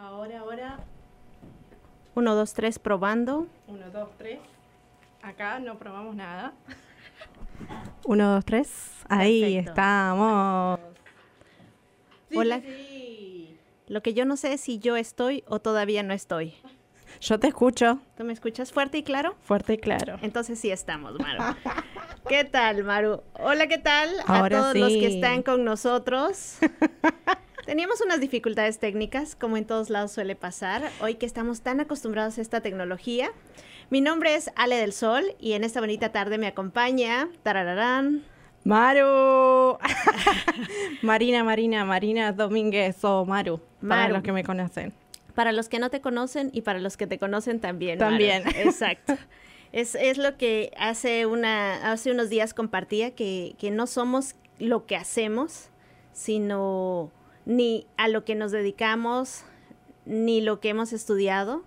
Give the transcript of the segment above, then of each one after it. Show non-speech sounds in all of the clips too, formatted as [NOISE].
Ahora, ahora. Uno, dos, tres, probando. Uno, dos, tres. Acá no probamos nada. Uno, dos, tres. Ahí Perfecto. estamos. Sí, Hola. sí, sí. Lo que yo no sé es si yo estoy o todavía no estoy. Yo te escucho ¿Tú me escuchas fuerte y claro? fuerte y claro. Entonces sí estamos, Maru. [LAUGHS] ¿Qué tal, Maru? Hola, ¿qué tal a Ahora todos los que están con nosotros? [LAUGHS] Teníamos unas dificultades técnicas, como en todos lados suele pasar, hoy que estamos tan acostumbrados a esta tecnología. Mi nombre es Ale del Sol y en esta bonita tarde me acompaña, tarararán, Maru. [LAUGHS] Marina, Marina, Marina Domínguez o Maru. Para Maru. los que me conocen. para los que no te conocen y para los que te conocen también. Maru. También. [LAUGHS] Exacto. Es, es lo que hace, una, hace unos días compartía, que, que no somos lo que hacemos, sino ni a lo que nos dedicamos, ni lo que hemos estudiado,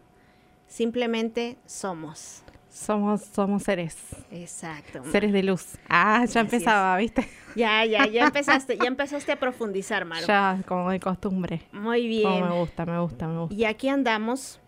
simplemente somos. Somos, somos seres. Exacto. Seres de luz. Ah, ya Así empezaba, ¿viste? Ya, ya, ya [LAUGHS] empezaste, ya empezaste a profundizar, Maru. Ya, como de costumbre. Muy bien. me gusta, me gusta, me gusta. Y aquí andamos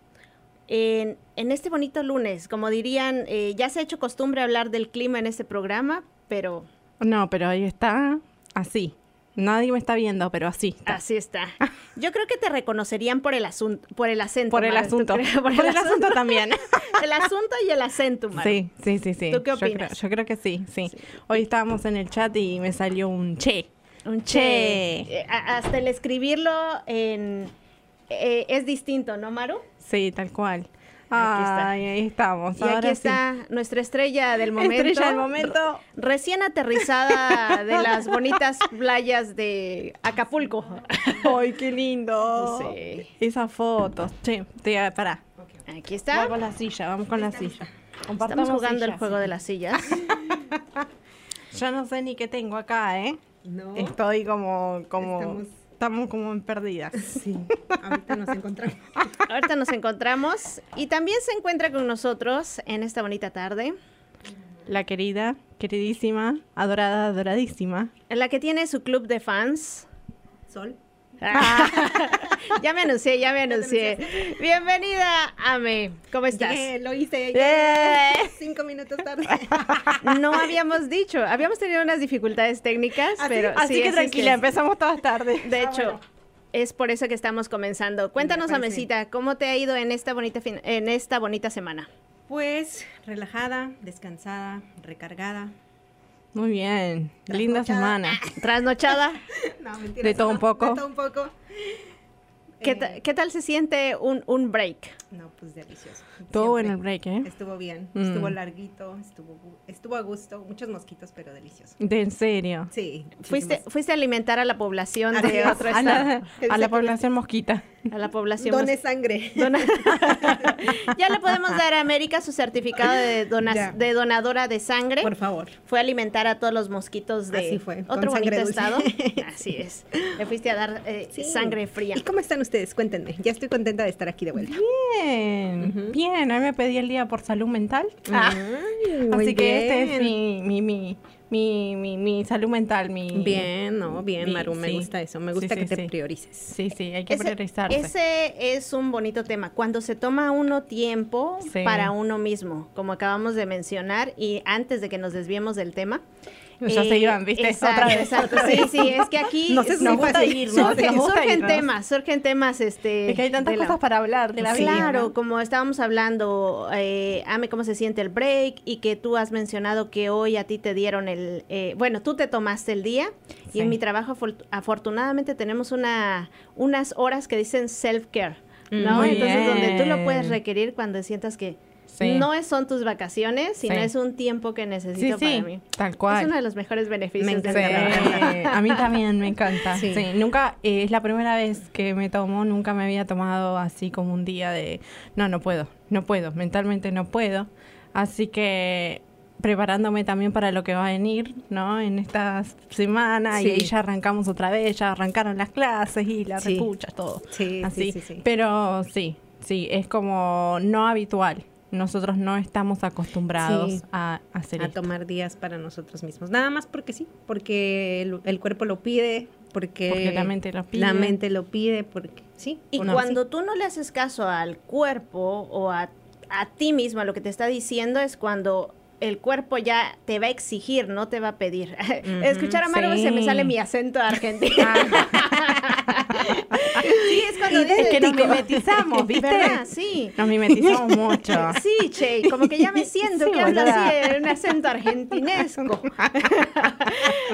en, en este bonito lunes. Como dirían, eh, ya se ha hecho costumbre hablar del clima en este programa, pero No, pero ahí está, así. Nadie me está viendo, pero así. está. así está. [LAUGHS] Yo creo que te reconocerían por el asunto, por el acento. Por el Maru, ¿tú asunto. [LAUGHS] Por, el asunto también. [LAUGHS] el asunto y el acento, Maru. Sí, sí, sí, sí. ¿Tú qué Yo creo- opinas? Yo creo, que sí, sí, Hoy estábamos en el chat y me salió un che. Un Che. che. Eh, hasta el escribirlo en eh, es distinto, ¿no, Maru? Sí, tal cual. Aquí está. Ay, ahí estamos. Y Ahora aquí sí. está nuestra estrella del momento. Estrella del momento. Recién aterrizada de las [LAUGHS] bonitas playas de Acapulco. Ay, qué lindo. Sí. Esas fotos. Che, te, pará. Aquí está. Vamos con la silla, vamos con la silla. Estamos jugando el juego de las sillas. [LAUGHS] Yo no sé ni qué tengo acá, ¿eh? No, Estoy como, como, Estamos- estamos como en perdidas. sí, ahorita nos encontramos. [LAUGHS] Ahorita nos encontramos y también se encuentra con nosotros en esta bonita tarde, La querida, queridísima, adorada, adoradísima. en la que tiene su club de fans. Sol. Ah, [LAUGHS] ya me anuncié, ya me anuncié. Bienvenida, Ame. ¿Cómo estás? Lo hice. Cinco minutos tarde. [LAUGHS] No habíamos dicho, habíamos tenido unas dificultades técnicas, ¿Ah, pero Así sí que tranquila, empezamos todas tarde. De Ah, hecho, bueno. es por eso que estamos comenzando. Cuéntanos. Amecita, ¿cómo te ha ido en esta bonita en esta bonita semana? Pues relajada, descansada, recargada. Muy bien, linda semana. [LAUGHS] ¿Trasnochada? [LAUGHS] No, mentira. De todo un poco. De todo un poco. ¿Qué, Eh, ta- qué tal se siente un, un break? No, pues delicioso. Todo Siempre. en el break, ¿eh? Estuvo bien, Mm. estuvo larguito, estuvo, estuvo a gusto, muchos mosquitos, pero delicioso. De en serio. Sí. Fuiste, fuiste a alimentar a la población de otro A estado. la, ¿Qué a la población mosquita. A la población. Done mos- sangre. Dona- [LAUGHS] ya le podemos dar a América su certificado de, dona- de donadora de sangre. Por favor. Fue a alimentar a todos los mosquitos de Así fue, otro bonito dulce. estado. [LAUGHS] Así es. Le fuiste a dar eh, Sí. sangre fría. ¿Y cómo están ustedes? Cuéntenme. Ya estoy contenta de estar aquí de vuelta. Bien, Ujú. bien. A mí me pedí el día por salud mental. Ay, muy Así que este es bien. mi, mi, mi, mi, mi, mi salud mental. Mi... Bien, no, bien, Mi- Maru, me sí. gusta eso. Me gusta sí, que te priorices. Sí, sí, hay que Ese, priorizarse. ese es un bonito tema. Cuando se toma uno tiempo para uno mismo, como acabamos de mencionar, y antes de que nos desviemos del tema. Ya se iban, ¿viste? Exacto, Otra vez. exacto. Sí, sí, es que aquí [LAUGHS] No sé si Nos gusta fácil. irnos, surgen, nos gusta surgen temas, surgen temas, este. Es que hay tantas la- cosas para hablar de la vida. claro, ¿no? como estábamos hablando, eh, Ame, cómo se siente el break y que tú has mencionado que hoy a ti te dieron el, eh, bueno, tú te tomaste el día y Sí. en mi trabajo afor- afortunadamente tenemos una, unas horas que dicen self-care, ¿no? Muy Entonces donde tú lo puedes requerir cuando sientas que Sí. no es- son tus vacaciones, sino Sí. es un tiempo que necesito sí, para mí. tal cual. Es uno de los mejores beneficios Me de a mí también me encanta. Nunca, eh, es la primera vez que me tomo, nunca me había tomado así como un día de, no, no puedo, no puedo, mentalmente no puedo. Así que preparándome también para lo que va a venir, ¿no? En esta semana Sí. y ahí ya arrancamos otra vez, ya arrancaron las clases y las Sí. repuchas, todo. Sí, así. sí, sí, sí. Pero sí, sí, es como no habitual. Nosotros no estamos acostumbrados Sí. a hacer a esto. tomar días para nosotros mismos. Nada más porque sí, porque el, el cuerpo lo pide, porque, Porque la mente lo pide. La mente lo pide, porque sí. Y no, cuando sí. tú no le haces caso al cuerpo o a, a ti mismo, a lo que te está diciendo, es cuando el cuerpo ya te va a exigir, no te va a pedir. [LAUGHS] Escuchar a Maru sí. se me sale mi acento argentino. [LAUGHS] [LAUGHS] sí, es cuando Es que nos mimetizamos, [LAUGHS] ¿viste? ¿Verdad? Sí. Nos mimetizamos mucho. [LAUGHS] Sí, Che, como que ya me [LAUGHS] siento Sí, que boluda. así en un acento argentinesco.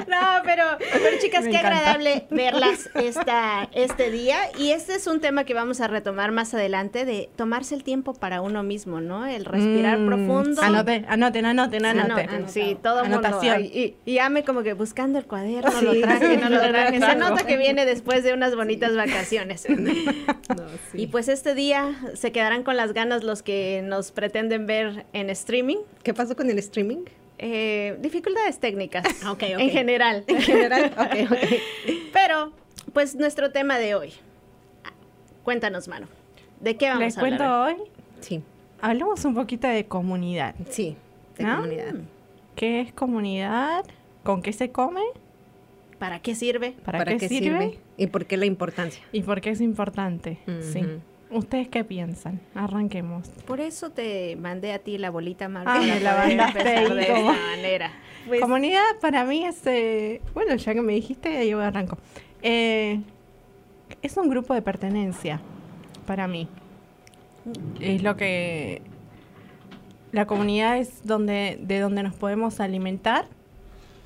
no, pero, pero chicas, Me qué encanta. agradable verlas esta, este día. Y este es un tema que vamos a retomar más adelante de tomarse el tiempo para uno mismo, ¿no? El respirar Mm, profundo. Anoten, anoten, anoten, anoten. Anoten, sí, todo mundo. Anotación. ay, Y, y ame como que buscando el cuaderno, Sí. lo traje, no lo traje. Se nota que viene después de unas bonitas vacaciones. [LAUGHS] No, sí. Y pues este día se quedarán con las ganas los que nos pretenden ver en streaming. ¿Qué pasó con el streaming? Eh, dificultades técnicas Ah, [LAUGHS] ok, ok. en general. En general. [LAUGHS] Pero, pues nuestro tema de hoy. Cuéntanos, Manu. ¿De qué vamos Les a hablar? cuento hoy? hoy. Sí, Hablemos un poquito de comunidad. sí, de ¿No? comunidad. ¿Qué es comunidad? ¿Con qué se come? ¿Para qué sirve? ¿Para, qué, sirve? ¿Y por qué la importancia? ¿Y por qué es importante? Sí. ¿Ustedes qué piensan? Arranquemos. Por eso te mandé a ti la bolita. Ah, me la mandaste de esta manera. Pues, Comunidad para mí es, eh, bueno, ya que me dijiste, yo arranco. Eh, es un grupo de pertenencia para mí. Es lo que la comunidad es donde de donde nos podemos alimentar.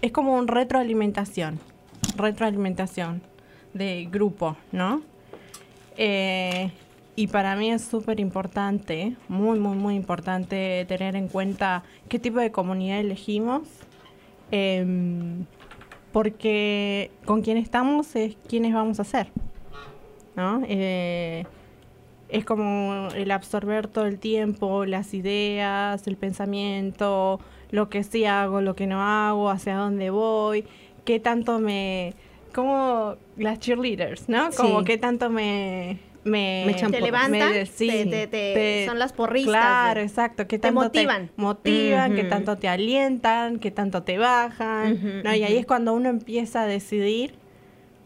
Es como un retroalimentación, retroalimentación de grupo, ¿no? Eh, y para mí es súper importante, muy, muy, muy importante tener en cuenta qué tipo de comunidad elegimos, em, porque con quien estamos es quienes vamos a ser, ¿no? Eh, es como el absorber todo el tiempo las ideas, el pensamiento, lo que sí hago, lo que no hago, hacia dónde voy, qué tanto me... como las cheerleaders, ¿no? Como Sí. qué tanto me... Me, te levantan, me- sí, te, te- son las porristas. Claro, de- exacto. Que te tanto motivan. Te motivan, que Ujú. tanto te alientan, que tanto te bajan. ¿no? Y ahí es cuando uno empieza a decidir,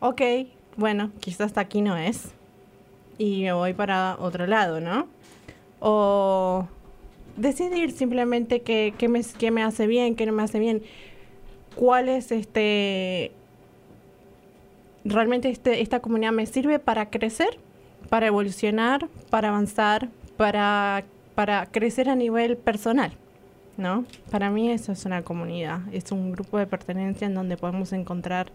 ok, bueno, quizás hasta aquí no es. Y me voy para otro lado, ¿no? O decidir simplemente qué, qué me, qué me hace bien, qué no me hace bien. ¿Cuál es este... Realmente este, esta comunidad me sirve para crecer, para evolucionar, para avanzar, para, para crecer a nivel personal, ¿no? Para mí eso es una comunidad, es un grupo de pertenencia en donde podemos encontrar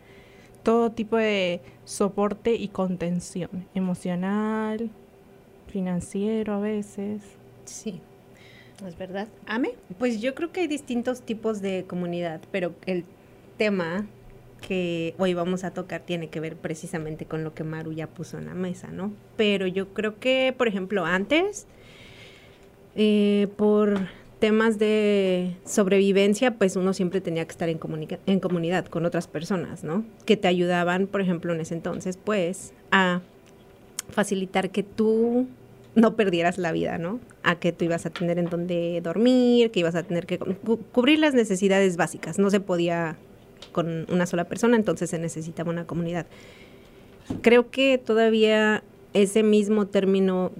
todo tipo de soporte y contención emocional, financiero a veces. Sí. ¿Es verdad? ¿Ame? Pues yo creo que hay distintos tipos de comunidad, pero el tema que hoy vamos a tocar tiene que ver precisamente con lo que Maru ya puso en la mesa, ¿no? Pero yo creo que, por ejemplo, antes, eh, por temas de sobrevivencia, pues uno siempre tenía que estar en, en comunidad con otras personas, ¿no? Que te ayudaban, por ejemplo, en ese entonces, pues, a facilitar que tú no perdieras la vida, ¿no? A que tú ibas a tener en dónde dormir, que ibas a tener que cu- cubrir las necesidades básicas. No se podía con una sola persona, entonces se necesitaba una comunidad. Creo que todavía ese mismo término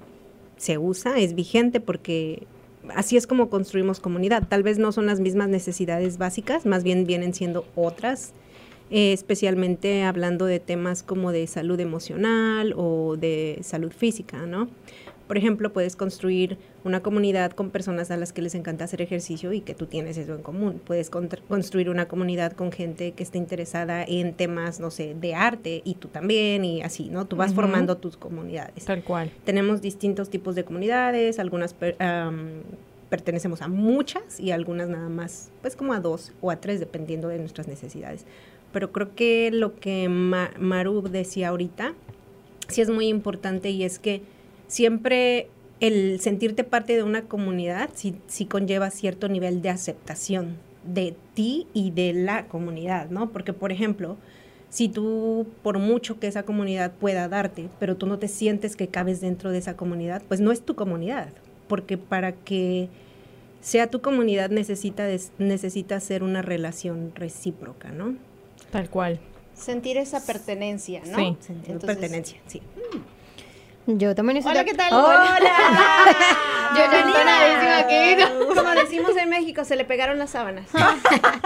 se usa, es vigente porque así es como construimos comunidad. Tal vez no son las mismas necesidades básicas, más bien vienen siendo otras, eh, especialmente hablando de temas como de salud emocional o de salud física, ¿no? Por ejemplo, puedes construir una comunidad con personas a las que les encanta hacer ejercicio y que tú tienes eso en común. Puedes construir una comunidad con gente que esté interesada en temas, no sé, de arte y tú también y así, ¿no? Tú vas formando tus comunidades. Tal cual. Tenemos distintos tipos de comunidades, algunas per- pertenecemos a muchas y algunas nada más, pues como a dos o a tres, dependiendo de nuestras necesidades. Pero creo que lo que Ma- Maru decía ahorita sí es muy importante y es que siempre el sentirte parte de una comunidad sí, sí conlleva cierto nivel de aceptación de ti y de la comunidad, ¿no? Porque, por ejemplo, si tú, por mucho que esa comunidad pueda darte, pero tú no te sientes que cabes dentro de esa comunidad, pues no es tu comunidad, porque para que sea tu comunidad necesita, des- necesita ser una relación recíproca, ¿no? Tal cual. sentir esa pertenencia, ¿no? Sí, Sentido de Entonces, pertenencia, sí. Yo también estoy Hola, ¿qué tal? Hola. [LAUGHS] Yo ya entonadísima aquí. [LAUGHS] Como decimos en México, se le pegaron las sábanas. [LAUGHS]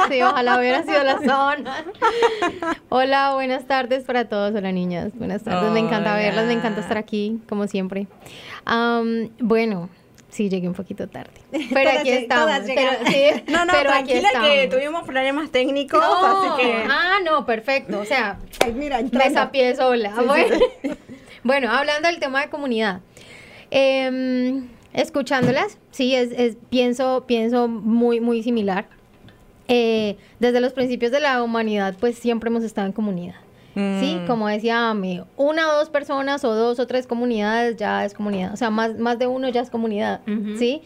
Sí, ojalá hubiera sido la zona. Hola, buenas tardes para todos. Hola, niñas. Buenas tardes. Me encanta verlas, me encanta estar aquí, como siempre. Am, bueno, sí, llegué un poquito tarde. Pero Todas aquí estamos. todas Pero, sí, No, no, pero aquí tranquila que estamos. tuvimos problemas técnicos, No, así que... Ah, no, perfecto. O sea, Ay, mira, me sapié sola. bueno. Bueno, hablando del tema de comunidad. em, escuchándolas, sí, es, es- pienso, pienso muy, muy similar. Eh, desde los principios de la humanidad, pues siempre hemos estado en comunidad. Sí, Mm. como decía Ame, una o dos personas o dos o tres comunidades ya es comunidad. O sea, más, más de uno ya es comunidad. Sí.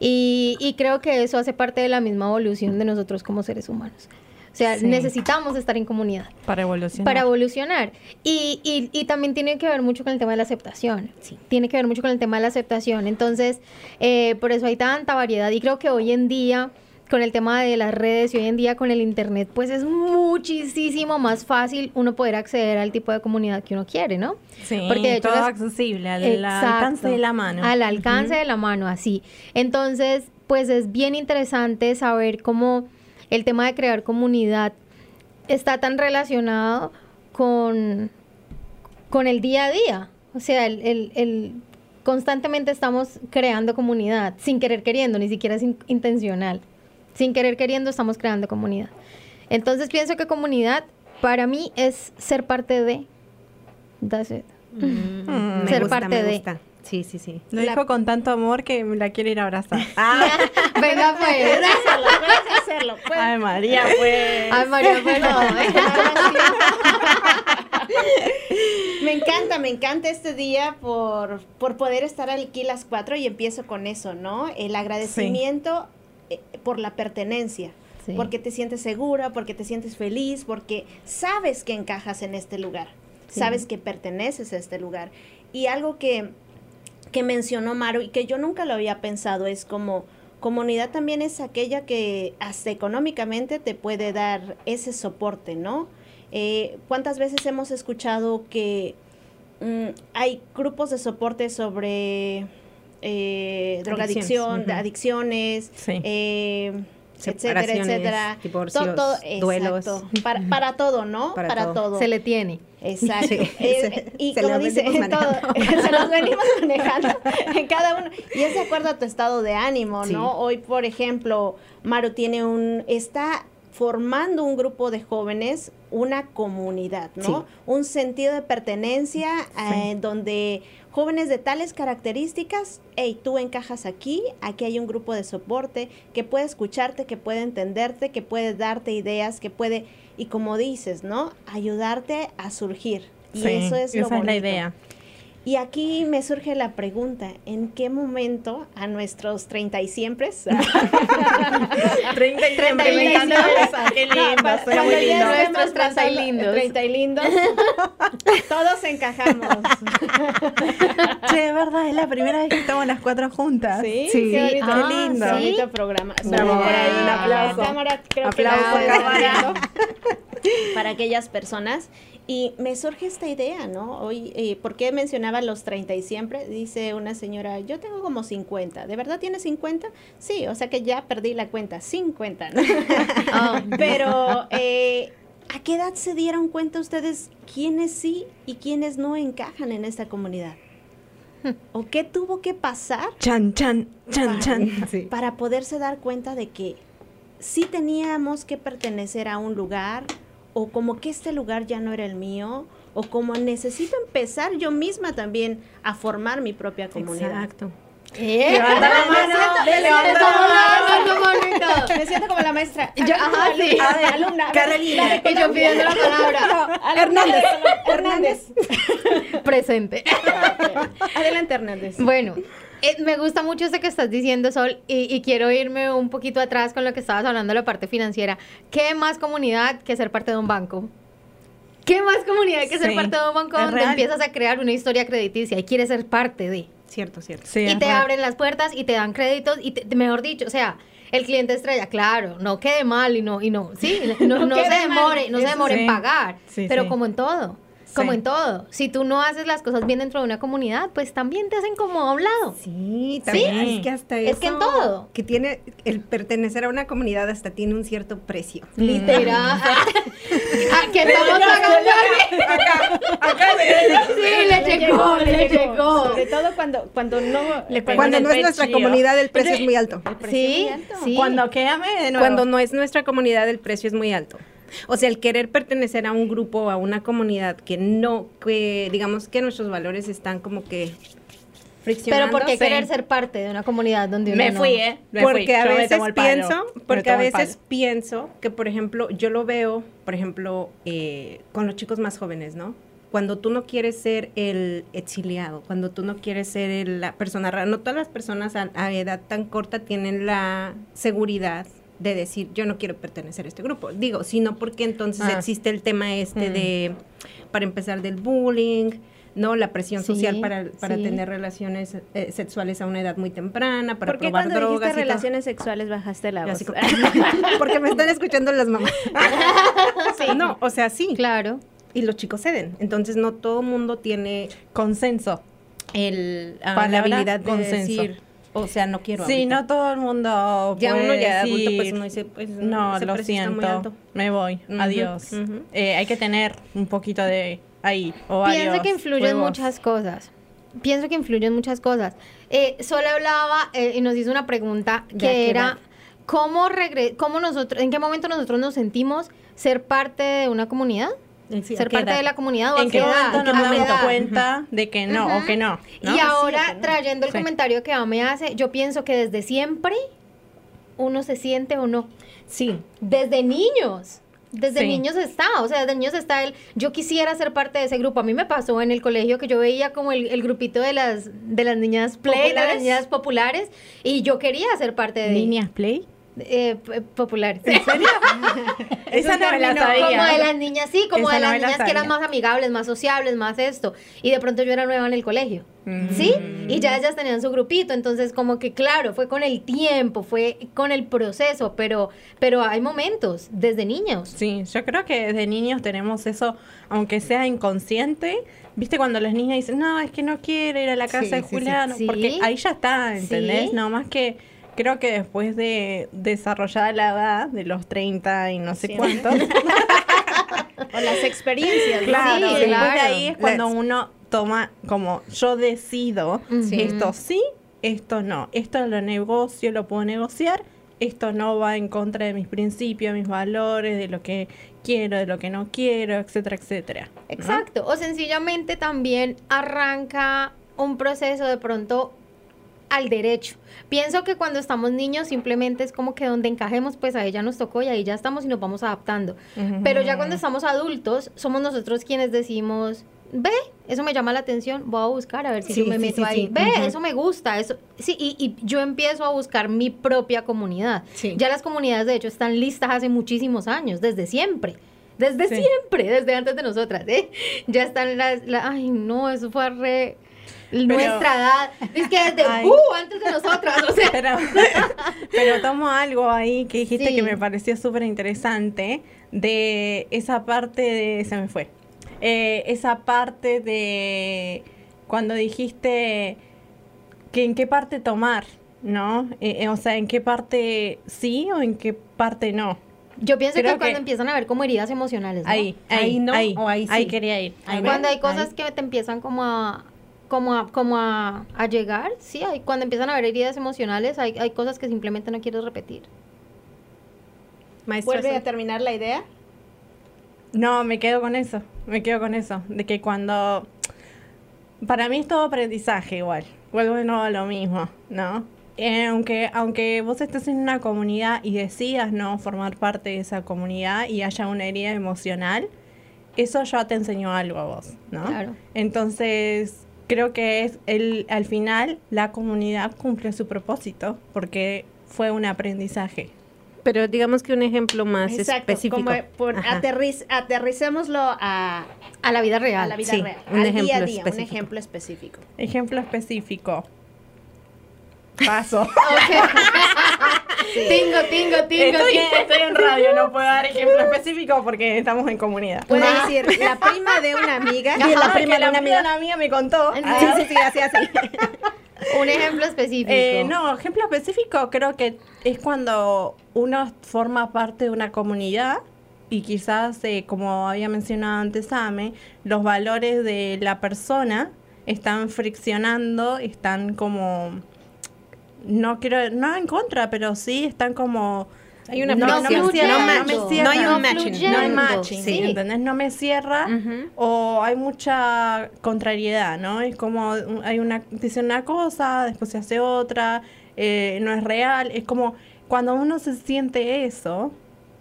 Y, y creo que eso hace parte de la misma evolución de nosotros como seres humanos. O sea, Sí. necesitamos estar en comunidad Para evolucionar. para evolucionar. Y, y, y también tiene que ver mucho con el tema de la aceptación. Sí. Tiene que ver mucho con el tema de la aceptación. Entonces, eh, por eso hay tanta variedad. Y creo que hoy en día, con el tema de las redes y hoy en día con el Internet, pues es muchísimo más fácil uno poder acceder al tipo de comunidad que uno quiere, ¿no? Sí, Porque de hecho todo las- accesible, al Exacto. alcance de la mano. Al alcance de la mano, así. Entonces, pues es bien interesante saber cómo el tema de crear comunidad está tan relacionado con, con el día a día. O sea, el, el- el- constantemente estamos creando comunidad, sin querer queriendo, ni siquiera es in- intencional. Sin querer queriendo estamos creando comunidad. Entonces pienso que comunidad para mí es ser parte de... That's it. Mm, Ser gusta, parte me de. Sí, sí, sí. Lo la- dijo con tanto amor que me la quiere ir a abrazar. [LAUGHS] Venga, pues. hacerlo, puedes hacerlo. puedes- Ay, María, pues. Ay, María, pues no. [LAUGHS] Me encanta, me encanta este día por, por poder estar aquí las cuatro y empiezo con eso, ¿no? El agradecimiento eh, por la pertenencia. Sí. Porque te sientes segura, porque te sientes feliz, porque sabes que encajas en este lugar, Sí. sabes que perteneces a este lugar. Y algo que, que mencionó Maru y que yo nunca lo había pensado es como comunidad también es aquella que hasta económicamente te puede dar ese soporte, ¿no? Eh, ¿Cuántas veces hemos escuchado que mm, hay grupos de soporte sobre eh, drogadicción, adicciones, Sí. eh, etcétera, etcétera. divorcios, To- todo- duelos. exacto. Para, para todo, ¿no? [LAUGHS] Para Para, todo. todo. Se le tiene. Exacto. Sí, Eh, se- y se como dice, [LAUGHS] todo, [LAUGHS] se los venimos [LAUGHS] manejando en cada uno. Y es de acuerdo a tu estado de ánimo, Sí. ¿no? Hoy, por ejemplo, Maru tiene un, está formando un grupo de jóvenes, una comunidad, ¿no? Sí. Un sentido de pertenencia eh, donde jóvenes de tales características, hey, tú encajas aquí, aquí hay un grupo de soporte que puede escucharte, que puede entenderte, que puede darte ideas, que puede, y como dices, ¿no? Ayudarte a surgir. Y Sí, eso es lo esa es la idea. Y aquí me surge la pregunta, ¿en qué momento a nuestros 30 y siempre? [LAUGHS] 30 y 30 y me encanta esa, qué lindo, muy lindo. Nuestros 30 y lindos. 30 y lindos. [LAUGHS] Todos encajamos. [LAUGHS] Che, es verdad, es la primera vez que estamos las cuatro juntas. Sí, Sí. qué bonito, Ah, qué lindo. ¿sí? bonito programa. Bravo, Bravo, por ahí, un aplauso. la cámara creo Aplauso, que la cámara. Para aquellas personas. Y me surge esta idea, ¿no? Hoy, eh, ¿por qué mencionaba los 30 y siempre? Dice una señora, yo tengo como 50. ¿De verdad tiene 50? Sí, o sea que ya perdí la cuenta, 50. [LAUGHS] ¿no? Pero, eh, ¿a qué edad se dieron cuenta ustedes quiénes sí y quiénes no encajan en esta comunidad? ¿O qué tuvo que pasar Chan, chan, chan, chan. [LAUGHS] Sí. para poderse dar cuenta de que sí teníamos que pertenecer a un lugar o como que este lugar ya no era el mío o como necesito empezar yo misma también a formar mi propia comunidad. Exacto. ¿Eh? Levanta la mano, siento- me levanta siento- Levanta la mano. Me siento como la maestra. Yo- ajá, sí. Alumna. a ver, Carolina. Y yo pidiendo la palabra. Hernández. Hernández. Presente. [LAUGHS] Adelante, Hernández. Bueno, eh, me gusta mucho eso que estás diciendo, Sol, y, y quiero irme un poquito atrás con lo que estabas hablando de la parte financiera. ¿Qué más comunidad que ser parte de un banco? ¿Qué más comunidad que ser parte de un banco donde real. empiezas a crear una historia crediticia y quieres ser parte de? Cierto, cierto. Sí, y te real. abren las puertas y te dan créditos y te- mejor dicho, o sea, el cliente estrella, claro, no quede mal y no, y no, sí, [LAUGHS] no, No no se mal, demore, no se demore en pagar, Sí, pero sí. como en todo. Como Sí. en todo. Si tú no haces las cosas bien dentro de una comunidad, pues también te hacen como a un lado. Sí, también Sí. es que hasta Es eso. que en todo. Que tiene, el pertenecer a una comunidad hasta tiene un cierto precio. Literal. ¿A [LAUGHS] quién estamos pagando? Sí, le llegó, le llegó. Sobre todo cuando, cuando no... Le Cuando no es nuestra comunidad, el precio es muy alto. Sí, sí. Cuando quédame de nuevo. Cuando no es nuestra comunidad, el precio es muy alto. O sea, el querer pertenecer a un grupo o a una comunidad que no, que digamos que nuestros valores están como que Pero friccionando. ¿por qué Sí. querer ser parte de una comunidad donde uno me no? fui, ¿eh? Me porque fui. a veces pienso, porque a veces pienso que, por ejemplo, yo lo veo, por ejemplo, eh, con los chicos más jóvenes, ¿no? Cuando tú no quieres ser el exiliado, cuando tú no quieres ser el- la persona rara, no todas las personas a, a edad tan corta tienen la seguridad de decir yo no quiero pertenecer a este grupo. Digo, sino porque entonces Ah. existe el tema este Mm. de, para empezar, del bullying, ¿no? La presión Sí, social para, para sí. tener relaciones eh, sexuales a una edad muy temprana, para ¿Por qué probar cuando drogas dijiste y todo. relaciones sexuales bajaste la voz? así [LAUGHS] porque me están escuchando las mamás. [LAUGHS] No, o sea, sí. Claro. Y los chicos ceden. Entonces, no todo mundo tiene Consenso. el, ah, la habilidad de consenso. decir, o sea, no quiero Sí, ahorita. no todo el mundo Ya puede uno ya adulto, decir, pues uno dice, pues, no, ese lo precio está muy siento, alto". me voy, adiós. Eh, hay que tener un poquito de ahí, o Pienso varios que influyen huevos. muchas cosas. Pienso que influyen muchas cosas. Eh, Sole hablaba eh, y nos hizo una pregunta ¿De a que era cómo regre cómo nosotros, en qué momento nosotros nos sentimos ser parte de una comunidad, Sí, ¿a ser parte edad? de la comunidad o a ¿En qué momento ¿A nos damos edad? cuenta de que no o que no? ¿no? Y ahora, Sí, ¿no? trayendo el Sí. comentario que me hace, yo pienso que desde siempre uno se siente o no. Sí, Desde niños. Desde Sí. niños está, o sea, desde niños está el, yo quisiera ser parte de ese grupo. A mí me pasó en el colegio que yo veía como el, el grupito de las, de las niñas play, de las niñas populares, y yo quería ser parte de Niñas Play. Eh, p- populares. [LAUGHS] Esa no me la Como de las niñas, sí, como Esa de no las la niñas que eran más amigables, más sociables, más esto. Y de pronto yo era nueva en el colegio. Mm. ¿Sí? Y ya ellas tenían su grupito, entonces como que claro, fue con el tiempo, fue con el proceso, pero, pero hay momentos desde niños. Sí, yo creo que desde niños tenemos eso, aunque sea inconsciente. ¿Viste cuando los niños dicen, no, es que no quiero ir a la casa Sí, de sí, sí. Julián? Sí. Porque ahí ya está, ¿entendés? Sí. No más que creo que después de desarrollada la edad de los 30 y no sé Sí. cuántos, [LAUGHS] O las experiencias, claro, Sí, después claro. de ahí es cuando Let's- uno toma como yo decido esto sí, esto no, esto lo negocio, lo puedo negociar, esto no va en contra de mis principios, mis valores, de lo que quiero, de lo que no quiero, etcétera, etcétera. ¿no? Exacto. O sencillamente también arranca un proceso de pronto al derecho. Pienso que cuando estamos niños simplemente es como que donde encajemos, pues a ella nos tocó y ahí ya estamos y nos vamos adaptando. Pero ya cuando estamos adultos, somos nosotros quienes decimos, ve, eso me llama la atención, voy a buscar a ver si Sí, yo me sí, meto sí, ahí. Ve, eso me gusta, eso sí, y, y yo empiezo a buscar mi propia comunidad. Ya las comunidades de hecho están listas hace muchísimos años, desde siempre. Desde siempre, desde antes de nosotras, ¿eh? Ya están las, la- ay no, eso fue re nuestra edad. Es que desde uh, antes de nosotras, o sea, Pero, [LAUGHS] pero tomo algo ahí que dijiste Sí. que me pareció súper interesante de esa parte de... Se me fue. Eh, esa parte de cuando dijiste que en qué parte tomar, ¿no? Eh, eh, o sea, en qué parte sí o en qué parte no. yo pienso Creo que cuando que- empiezan a ver como heridas emocionales, ¿no? Ahí, ahí, Ahí no, ahí, o ahí sí. quería ir. Ahí Cuando ver, hay cosas ahí. que te empiezan como a como a, como a, a llegar, sí, hay, cuando empiezan a haber heridas emocionales, hay, hay cosas que simplemente no quieres repetir. Maestra, ¿Vuelve a terminar la idea? No, me quedo con eso, me quedo con eso, de que cuando... Para mí es todo aprendizaje igual, vuelvo de nuevo a lo mismo, ¿no? Eh, aunque, aunque vos estés en una comunidad y decidas no formar parte de esa comunidad y haya una herida emocional, eso ya te enseñó algo a vos, ¿no? Claro. Entonces, creo que es el, al final la comunidad cumple su propósito porque fue un aprendizaje. Pero digamos que un ejemplo más Exacto, específico. como por aterriz, aterricémoslo a, A la vida real. a la vida sí, real, un al ejemplo día a día, un específico. ejemplo específico. Ejemplo específico. [LAUGHS] Paso. [LAUGHS] Tingo, tingo, tingo, Estoy, tingo. estoy en radio, no puedo dar ejemplo específico porque estamos en comunidad. Puede decir, la prima de una amiga. Ajá, la prima de una amiga. una amiga me contó. Sí, Ah. sí, sí, así, así. [LAUGHS] Un ejemplo específico. Eh, no, ejemplo específico creo que es cuando uno forma parte de una comunidad y quizás, eh, como había mencionado antes Ame, los valores de la persona están friccionando, están como, no quiero, no en contra, pero sí están como... Hay una no, no me cierra, No me No cierra. hay un matching. No hay matching, sí. ¿entendés? No me cierra o hay mucha contrariedad, ¿no? Es como hay una dice una cosa, después se hace otra, eh, no es real, es como cuando uno se siente eso,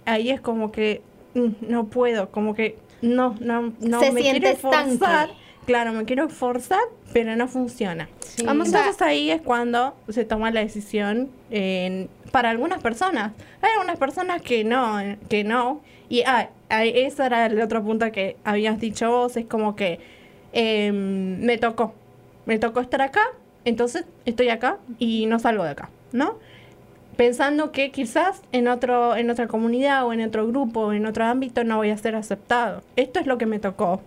ahí es como que mm, no puedo, como que no no no Se me siente quiero estanque. forzar, claro, me quiero forzar, pero no funciona. Vamos a- Entonces ahí es cuando se toma la decisión en- para algunas personas. Hay algunas personas que no, que no. Y ah, ah, ese era el otro punto que habías dicho vos, es como que eh, me tocó. Me tocó estar acá, entonces estoy acá y no salgo de acá, ¿no? Pensando que quizás en otro, en otra comunidad o en otro grupo o en otro ámbito no voy a ser aceptado. Esto es lo que me tocó.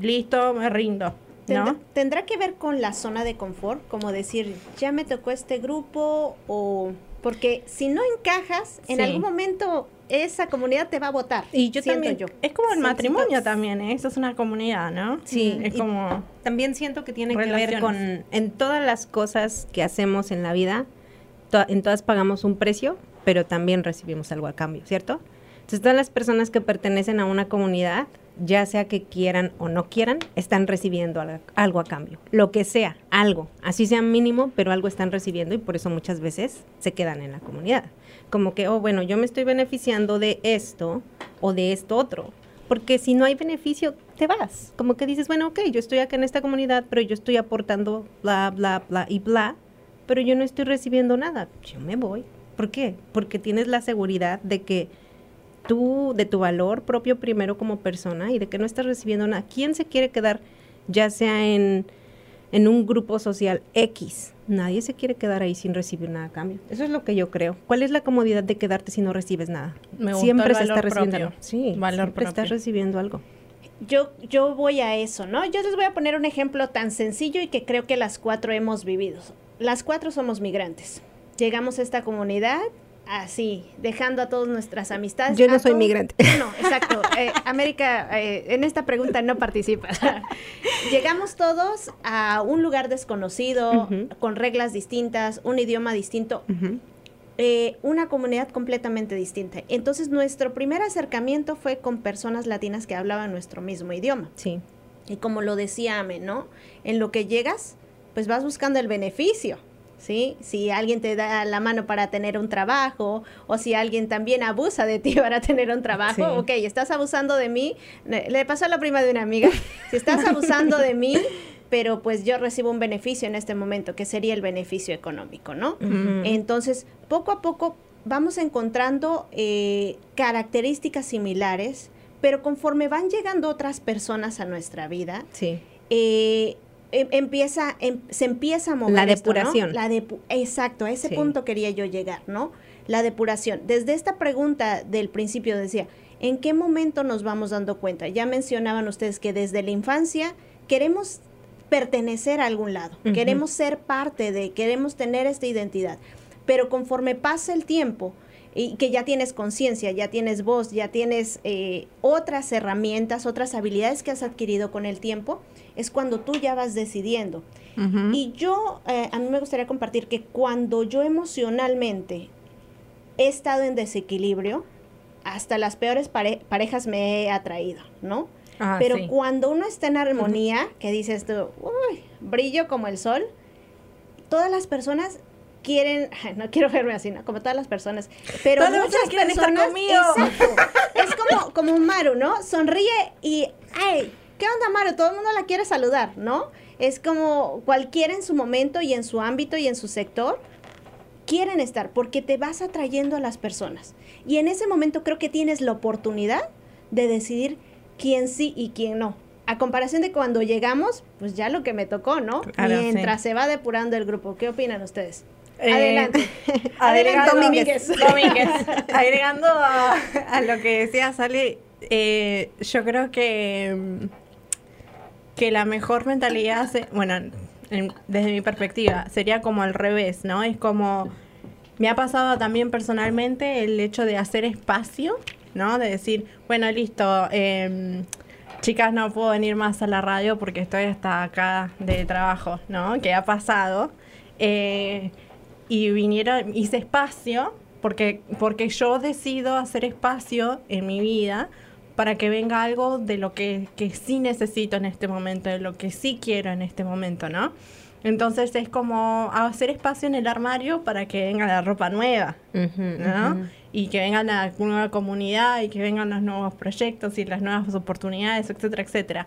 Listo, me rindo. ¿Tendrá, ¿No? tendrá que ver con la zona de confort, como decir, ya me tocó este grupo o porque si no encajas, en Sí. algún momento esa comunidad te va a votar. Y yo siento también- yo. Es como el Sí, matrimonio también, ¿eh? Eso es una comunidad, ¿no? Sí, Es y- como... También siento que tiene que ver Relaciones. con, en todas las cosas que hacemos en la vida, to- en todas pagamos un precio, pero también recibimos algo a cambio, ¿cierto? Entonces todas las personas que pertenecen a una comunidad, ya sea que quieran o no quieran, están recibiendo algo, a cambio. Lo que sea, algo, así sea mínimo, pero algo están recibiendo y por eso muchas veces se quedan en la comunidad. Como que, oh, bueno, yo me estoy beneficiando de esto o de esto otro. Porque si no hay beneficio, te vas. Como que dices, bueno, ok, yo estoy acá en esta comunidad, pero yo estoy aportando bla, bla, bla y bla, pero yo no estoy recibiendo nada. Yo me voy. ¿Por qué? Porque tienes la seguridad de que tú, de tu valor propio primero como persona y de que no estás recibiendo nada. ¿Quién se quiere quedar, ya sea en, en un grupo social X? Nadie se quiere quedar ahí sin recibir nada a cambio. Eso es lo que yo creo. ¿Cuál es la comodidad de quedarte si no recibes nada? Me siempre se está recibiendo propio. algo. Sí, Valor siempre estás propio. recibiendo algo. Yo, yo voy a eso, ¿no? Yo les voy a poner un ejemplo tan sencillo y que creo que las cuatro hemos vivido. Las cuatro somos migrantes. Llegamos a esta comunidad así, dejando a todas nuestras amistades. Yo no soy migrante. [LAUGHS] No, exacto. Eh, América, eh, en esta pregunta no participa. [LAUGHS] Llegamos todos a un lugar desconocido, con reglas distintas, un idioma distinto, eh, una comunidad completamente distinta. Entonces, nuestro primer acercamiento fue con personas latinas que hablaban nuestro mismo idioma. Sí. Y como lo decía Ame, ¿no? En lo que llegas, pues vas buscando el beneficio, ¿sí? Si alguien te da la mano para tener un trabajo, o si alguien también abusa de ti [LAUGHS] para tener un trabajo, Sí. ok, estás abusando de mí. Le pasó a la prima de una amiga, si estás abusando de mí, [LAUGHS] pero pues yo recibo un beneficio en este momento, que sería el beneficio económico, ¿no? Entonces, poco a poco vamos encontrando eh, características similares, pero conforme van llegando otras personas a nuestra vida, Sí. eh, empieza, em- se empieza a mover La esto, ¿no? depuración. La depu- Exacto, a ese Sí. punto quería yo llegar, ¿no? La depuración. Desde esta pregunta del principio decía, ¿en qué momento nos vamos dando cuenta? Ya mencionaban ustedes que desde la infancia queremos pertenecer a algún lado, queremos ser parte de, queremos tener esta identidad, pero conforme pasa el tiempo y que ya tienes conciencia, ya tienes voz, ya tienes eh, otras herramientas, otras habilidades que has adquirido con el tiempo, es cuando tú ya vas decidiendo. Y yo, eh, a mí me gustaría compartir que cuando yo emocionalmente he estado en desequilibrio, hasta las peores pare- parejas me he atraído, ¿no? Ah, Pero sí. cuando uno está en armonía, que dices tú, uy, brillo como el sol, todas las personas quieren, [LAUGHS] no quiero verme así, ¿no? Como todas las personas, pero Todas muchas personas estar personas, conmigo. exacto, es como, como un Maru, ¿no? Sonríe y, ay, ¿qué onda Maru? Todo el mundo la quiere saludar, ¿no? Es como cualquiera en su momento y en su ámbito y en su sector, quieren estar porque te vas atrayendo a las personas. Y en ese momento creo que tienes la oportunidad de decidir quién sí y quién no. A comparación de cuando llegamos, pues ya lo que me tocó, ¿no? Claro, Mientras se va depurando el grupo. ¿Qué opinan ustedes? Eh, Adelante. [LAUGHS] agregando, Domínguez. [LAUGHS] Domínguez. agregando a, a lo que decía Sale, eh, yo creo que, mm, que la mejor mentalidad, se- bueno, en- desde mi perspectiva, sería como al revés, ¿no? Es como, me ha pasado también personalmente el hecho de hacer espacio, ¿no? De decir, bueno, listo, em, chicas, no puedo venir más a la radio porque estoy hasta acá de trabajo, ¿no? Que ha pasado. Eh, y vinieron, hice espacio porque, porque yo decido hacer espacio en mi vida para que venga algo de lo que, que sí necesito en este momento, de lo que sí quiero en este momento, ¿no? Entonces es como hacer espacio en el armario para que venga la ropa nueva, ¿no? Y que venga la nueva comunidad y que vengan los nuevos proyectos y las nuevas oportunidades, etcétera, etcétera.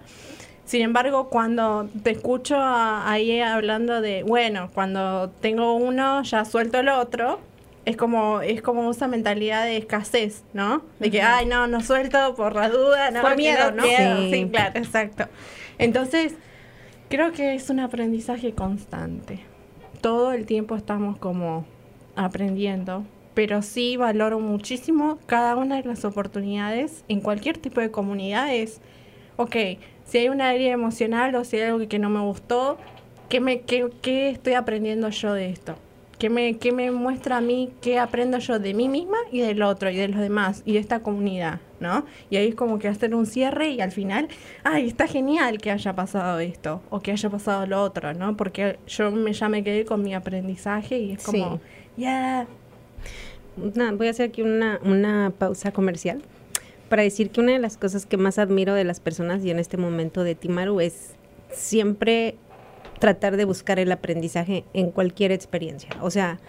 Sin embargo, cuando te escucho ahí hablando de, bueno, cuando tengo uno ya suelto el otro, es como es como esa mentalidad de escasez, ¿no? De que, ay, no, no suelto por la duda, no, Por miedo, ¿no? quiero". Sí. sí, claro, exacto. Entonces, creo que es un aprendizaje constante. Todo el tiempo estamos como aprendiendo, pero sí valoro muchísimo cada una de las oportunidades en cualquier tipo de comunidad. Es, ok, si hay una área emocional o si hay algo que, que no me gustó, ¿qué, me, qué, qué estoy aprendiendo yo de esto? ¿Qué me, ¿Qué me muestra a mí? ¿Qué aprendo yo de mí misma y del otro y de los demás y de esta comunidad? ¿no? Y ahí es como que hacer un cierre y al final, ay, está genial que haya pasado esto o que haya pasado lo otro, ¿no? Porque yo me, ya me quedé con mi aprendizaje y es como, ya, Una- voy a hacer aquí una, una pausa comercial para decir que una de las cosas que más admiro de las personas y en este momento de Timaru es siempre tratar de buscar el aprendizaje en cualquier experiencia. O sea,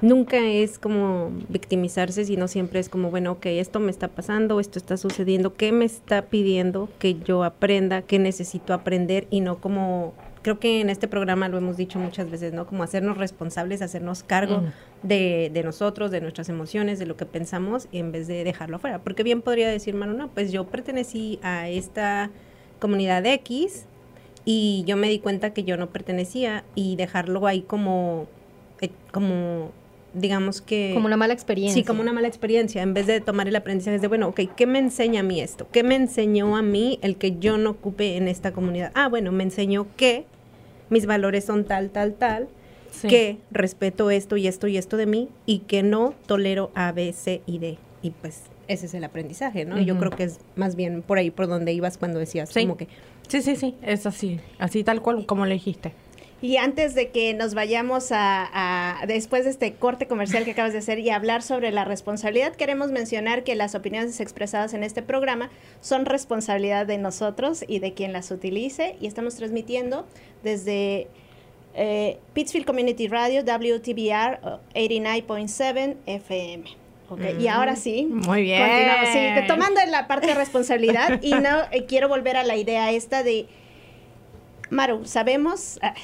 nunca es como victimizarse, sino siempre es como, bueno, ok, esto me está pasando, esto está sucediendo, ¿qué me está pidiendo que yo aprenda, qué necesito aprender? Y no como, creo que en este programa lo hemos dicho muchas veces, ¿no? Como hacernos responsables, hacernos cargo Mm. de, de nosotros, de nuestras emociones, de lo que pensamos, en vez de dejarlo afuera. Porque bien podría decir, Manu, no, pues yo pertenecí a esta comunidad X y yo me di cuenta que yo no pertenecía y dejarlo ahí como, eh, como digamos que... Como una mala experiencia. Sí, como una mala experiencia, en vez de tomar el aprendizaje de, bueno, ok, ¿qué me enseña a mí esto? ¿Qué me enseñó a mí el que yo no ocupe en esta comunidad? Ah, bueno, me enseñó que mis valores son tal, tal, tal, sí. que respeto esto y esto y esto de mí y que no tolero A, B, C y D. Y pues ese es el aprendizaje, ¿no? Y yo creo que es más bien por ahí por donde ibas cuando decías Sí. como que... Sí, sí, sí, es así, así tal cual como lo dijiste. Y antes de que nos vayamos a, a- después de este corte comercial que acabas de hacer y hablar sobre la responsabilidad, queremos mencionar que las opiniones expresadas en este programa son responsabilidad de nosotros y de quien las utilice y estamos transmitiendo desde eh, Pittsfield Community Radio, WTBR oh, 89.7 FM. Ok, Y ahora sí, Muy bien. Continuamos, sí, que tomando la parte de responsabilidad y no [LAUGHS] eh, quiero volver a la idea esta de Maru, sabemos a,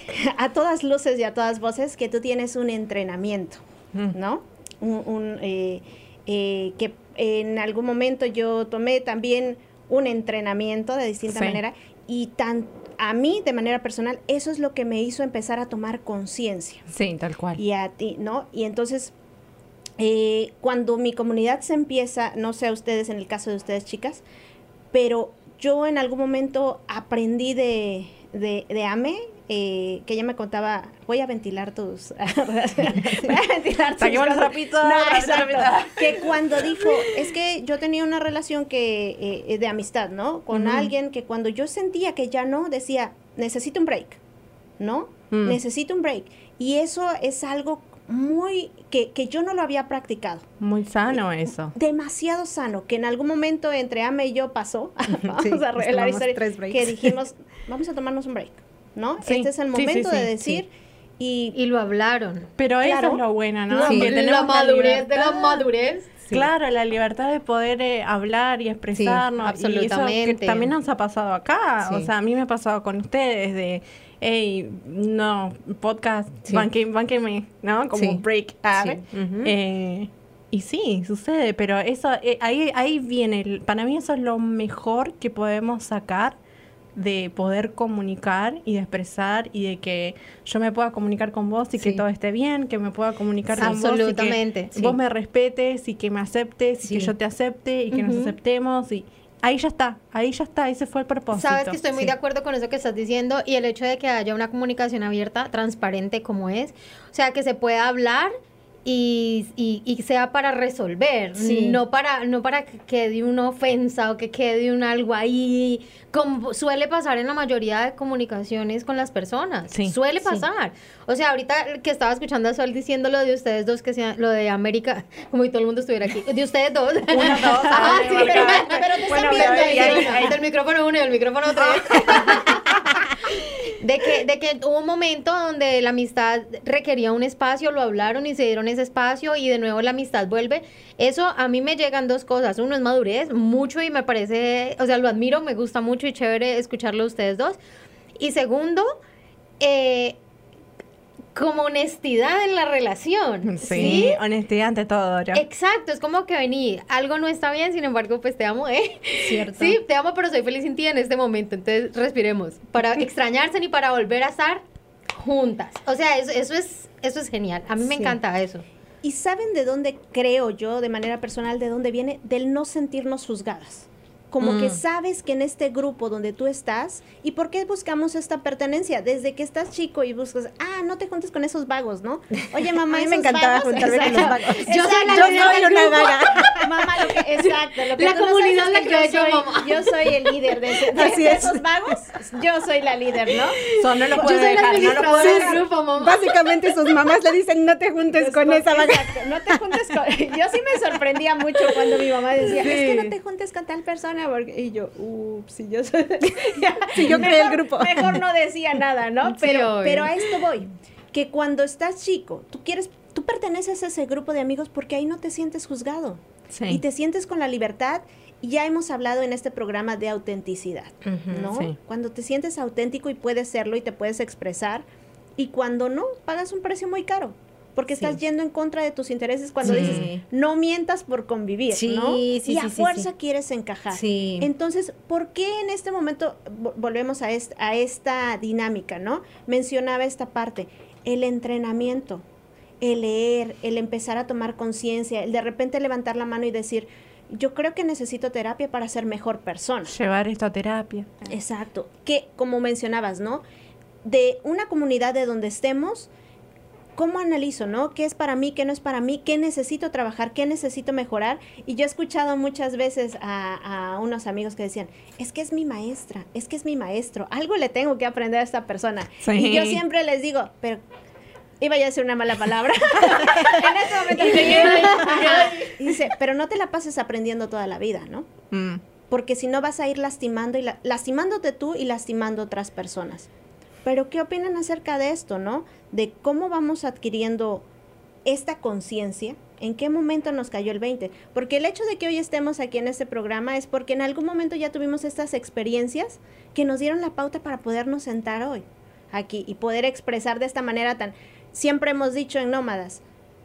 a todas luces y a todas voces que tú tienes un entrenamiento, Mm. ¿no? Un, un, eh, eh, que en algún momento yo tomé también un entrenamiento de distinta Sí. manera y tan a mí de manera personal eso es lo que me hizo empezar a tomar conciencia Sí, tal cual. y a ti, ¿no? Y entonces, eh, cuando mi comunidad se empieza, no sé a ustedes, en el caso de ustedes chicas, pero yo en algún momento aprendí de, de, de Ame, eh, que ella me contaba, voy a ventilar tus... [LAUGHS] voy a ventilar [LAUGHS] tus los cosas". trapitos, [LAUGHS] No. Que cuando dijo, es que yo tenía una relación que eh, de amistad, ¿no? Con Ujú. alguien que cuando yo sentía que ya no, decía, necesito un break, ¿no? Mm. Necesito un break. Y eso es algo muy que, que yo no lo había practicado. Muy sano eso. Demasiado sano, que en algún momento entre Ame y yo pasó, [LAUGHS] vamos Sí, a revelar historia, tres breaks. que dijimos, vamos a tomarnos un break, ¿no? Sí, este es el sí, sí, momento sí, de sí. decir y Y lo hablaron. Pero eso Claro. es lo bueno, ¿no? Que la madurez de la madurez. Claro, la libertad de poder eh, hablar y expresarnos. Y eso que absolutamente. también nos ha pasado acá. Sí. O sea, a mí me ha pasado con ustedes de, hey, no, podcast, Sí. banque, bánqueme, ¿no? Como Sí. break. Sí. Ujú. Eh, y sí, sucede, pero eso, eh, ahí, ahí viene, el- para mí eso es lo mejor que podemos sacar de poder comunicar y de expresar y de que yo me pueda comunicar con vos y que todo esté bien, que me pueda comunicar con vos y que sí. vos me respetes y que me aceptes y que yo te acepte y que nos aceptemos y ahí ya está, ahí ya está, ese fue el propósito. Sabes que estoy muy Sí. de acuerdo con eso que estás diciendo y el hecho de que haya una comunicación abierta, transparente como es, o sea, que se pueda hablar y, y- y sea para resolver, Sí. no para no para que quede una ofensa o que quede un algo ahí, como suele pasar en la mayoría de comunicaciones con las personas, Sí. suele Sí. pasar. O sea, ahorita que estaba escuchando a Sol diciendo lo de ustedes dos, que sea lo de América, como si todo el mundo estuviera aquí, de ustedes dos. [LAUGHS] Uno, dos, Ah, tres, sí, pero, pero te Bueno, están viendo ahí, ahí, sí, ahí. del micrófono uno y del micrófono tres. [LAUGHS] De que, de que hubo un momento donde la amistad requería un espacio, lo hablaron y se dieron ese espacio y de nuevo la amistad vuelve. Eso a mí me llegan dos cosas. Uno es madurez, mucho y me parece, o sea, lo admiro, me gusta mucho y chévere escucharlo a ustedes dos. Y segundo, eh, como honestidad en la relación. Sí, honestidad ante todo, Dora. Exacto, es como que vení, algo no está bien, sin embargo, pues te amo, ¿eh? Cierto. Sí, te amo, pero soy feliz sin ti en este momento, entonces respiremos. Para extrañarse ni para volver a estar juntas. O sea, eso, eso es, eso es genial. A mí me encanta eso. ¿Y saben de dónde creo yo, de manera personal, de dónde viene? Del no sentirnos juzgadas. Como que Mm. sabes que en este grupo donde tú estás, ¿y por qué buscamos esta pertenencia? Desde que estás chico y buscas, ah, no te juntes con esos vagos, ¿no? Oye, mamá, [LAUGHS] A mí me encantaba vagos. juntarme con los Exacto. vagos. Yo soy la una vaga. [LAUGHS] Mamá, lo que, exacto. Lo que La no comunidad la es que yo yo, soy, mamá. yo soy el líder de, ese- de- [LAUGHS] Así de es. esos vagos. Yo soy la líder, ¿no? So, no lo Yo puedo soy la dejar, no lo puedo dejar. grupo, mamá. Básicamente sus mamás le dicen no te juntes con esa vaga. Exacto, no te juntes con... Yo sí me sorprendía mucho cuando mi mamá decía, es que no te juntes con tal persona, porque... y yo, ups, si yo soy... [LAUGHS] Si yo [LAUGHS] creé el grupo. Mejor no decía nada, ¿no? Pero, pero a esto voy, que cuando estás chico, tú quieres... Tú perteneces a ese grupo de amigos porque ahí no te sientes juzgado. Sí. Y te sientes con la libertad. Y ya hemos hablado en este programa de autenticidad, ¿no? sí. Cuando te sientes auténtico y puedes serlo y te puedes expresar. Y cuando no, pagas un precio muy caro. Porque Sí. estás yendo en contra de tus intereses cuando Sí. dices, no mientas por convivir, Sí, ¿no? sí, y a fuerza sí. quieres encajar. Sí. Entonces, ¿por qué en este momento vo- volvemos a, est- a esta dinámica, ¿no? Mencionaba esta parte, el entrenamiento, el leer, el empezar a tomar conciencia, el de repente levantar la mano y decir, yo creo que necesito terapia para ser mejor persona. Llevar esto a terapia. Exacto. Que, como mencionabas, ¿no? De una comunidad de donde estemos, ¿cómo analizo, no? ¿Qué es para mí, qué no es para mí? ¿Qué necesito trabajar? ¿Qué necesito mejorar? Y yo he escuchado muchas veces a, a unos amigos que decían, es que es mi maestra, es que es mi maestro, algo le tengo que aprender a esta persona. Sí. Y yo siempre les digo, pero... Iba ya a decir una mala palabra. [LAUGHS] en este momento. Y dice, pero no te la pases aprendiendo toda la vida, ¿no? Mm. porque si no vas a ir lastimando y la- lastimándote tú y lastimando otras personas. Pero ¿qué opinan acerca de esto, no? De cómo vamos adquiriendo esta conciencia, en qué momento nos cayó el 20. Porque el hecho de que hoy estemos aquí en este programa es porque en algún momento ya tuvimos estas experiencias que nos dieron la pauta para podernos sentar hoy aquí y poder expresar de esta manera tan... Siempre hemos dicho en Nómadas,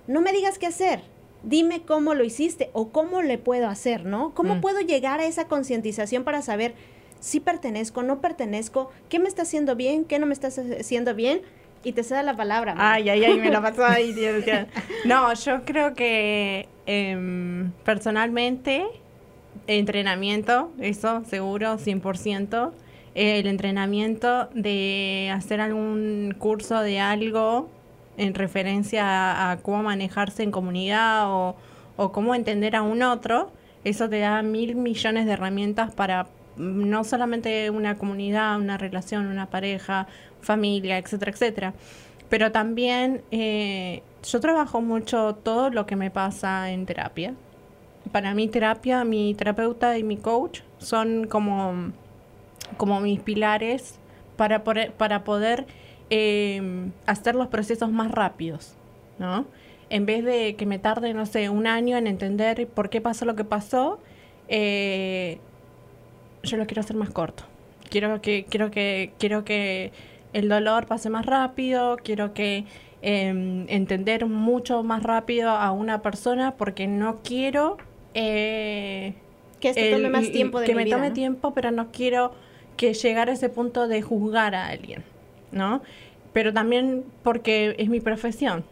no me digas qué hacer, dime cómo lo hiciste o cómo le puedo hacer, ¿no? ¿Cómo Mm. puedo llegar a esa concientización para saber si pertenezco, no pertenezco, qué me está haciendo bien, qué no me está haciendo bien? Y te ceda la palabra. Ay, ay, ay, me la pasó ahí. Dios, Dios. [LAUGHS] No, yo creo que em, personalmente, entrenamiento, eso seguro, 100%. El entrenamiento de hacer algún curso de algo en referencia a, a cómo manejarse en comunidad o, o cómo entender a un otro, eso te da mil millones de herramientas para no solamente una comunidad, una relación, una pareja, familia, etcétera, etcétera. Pero también eh, yo trabajo mucho todo lo que me pasa en terapia. Para mí terapia, mi terapeuta y mi coach son como, como mis pilares para, para poder eh, hacer los procesos más rápidos, ¿no? En vez de que me tarde, no sé, un año en entender por qué pasó lo que pasó, eh, yo lo quiero hacer más corto. Quiero que, quiero que, quiero que el dolor pase más rápido, quiero que eh, entender mucho más rápido a una persona porque no quiero eh, que esto el- tome más tiempo de que mi me vida, tome ¿no? tiempo, pero no quiero que llegar a ese punto de juzgar a alguien, ¿no? Pero también porque es mi profesión.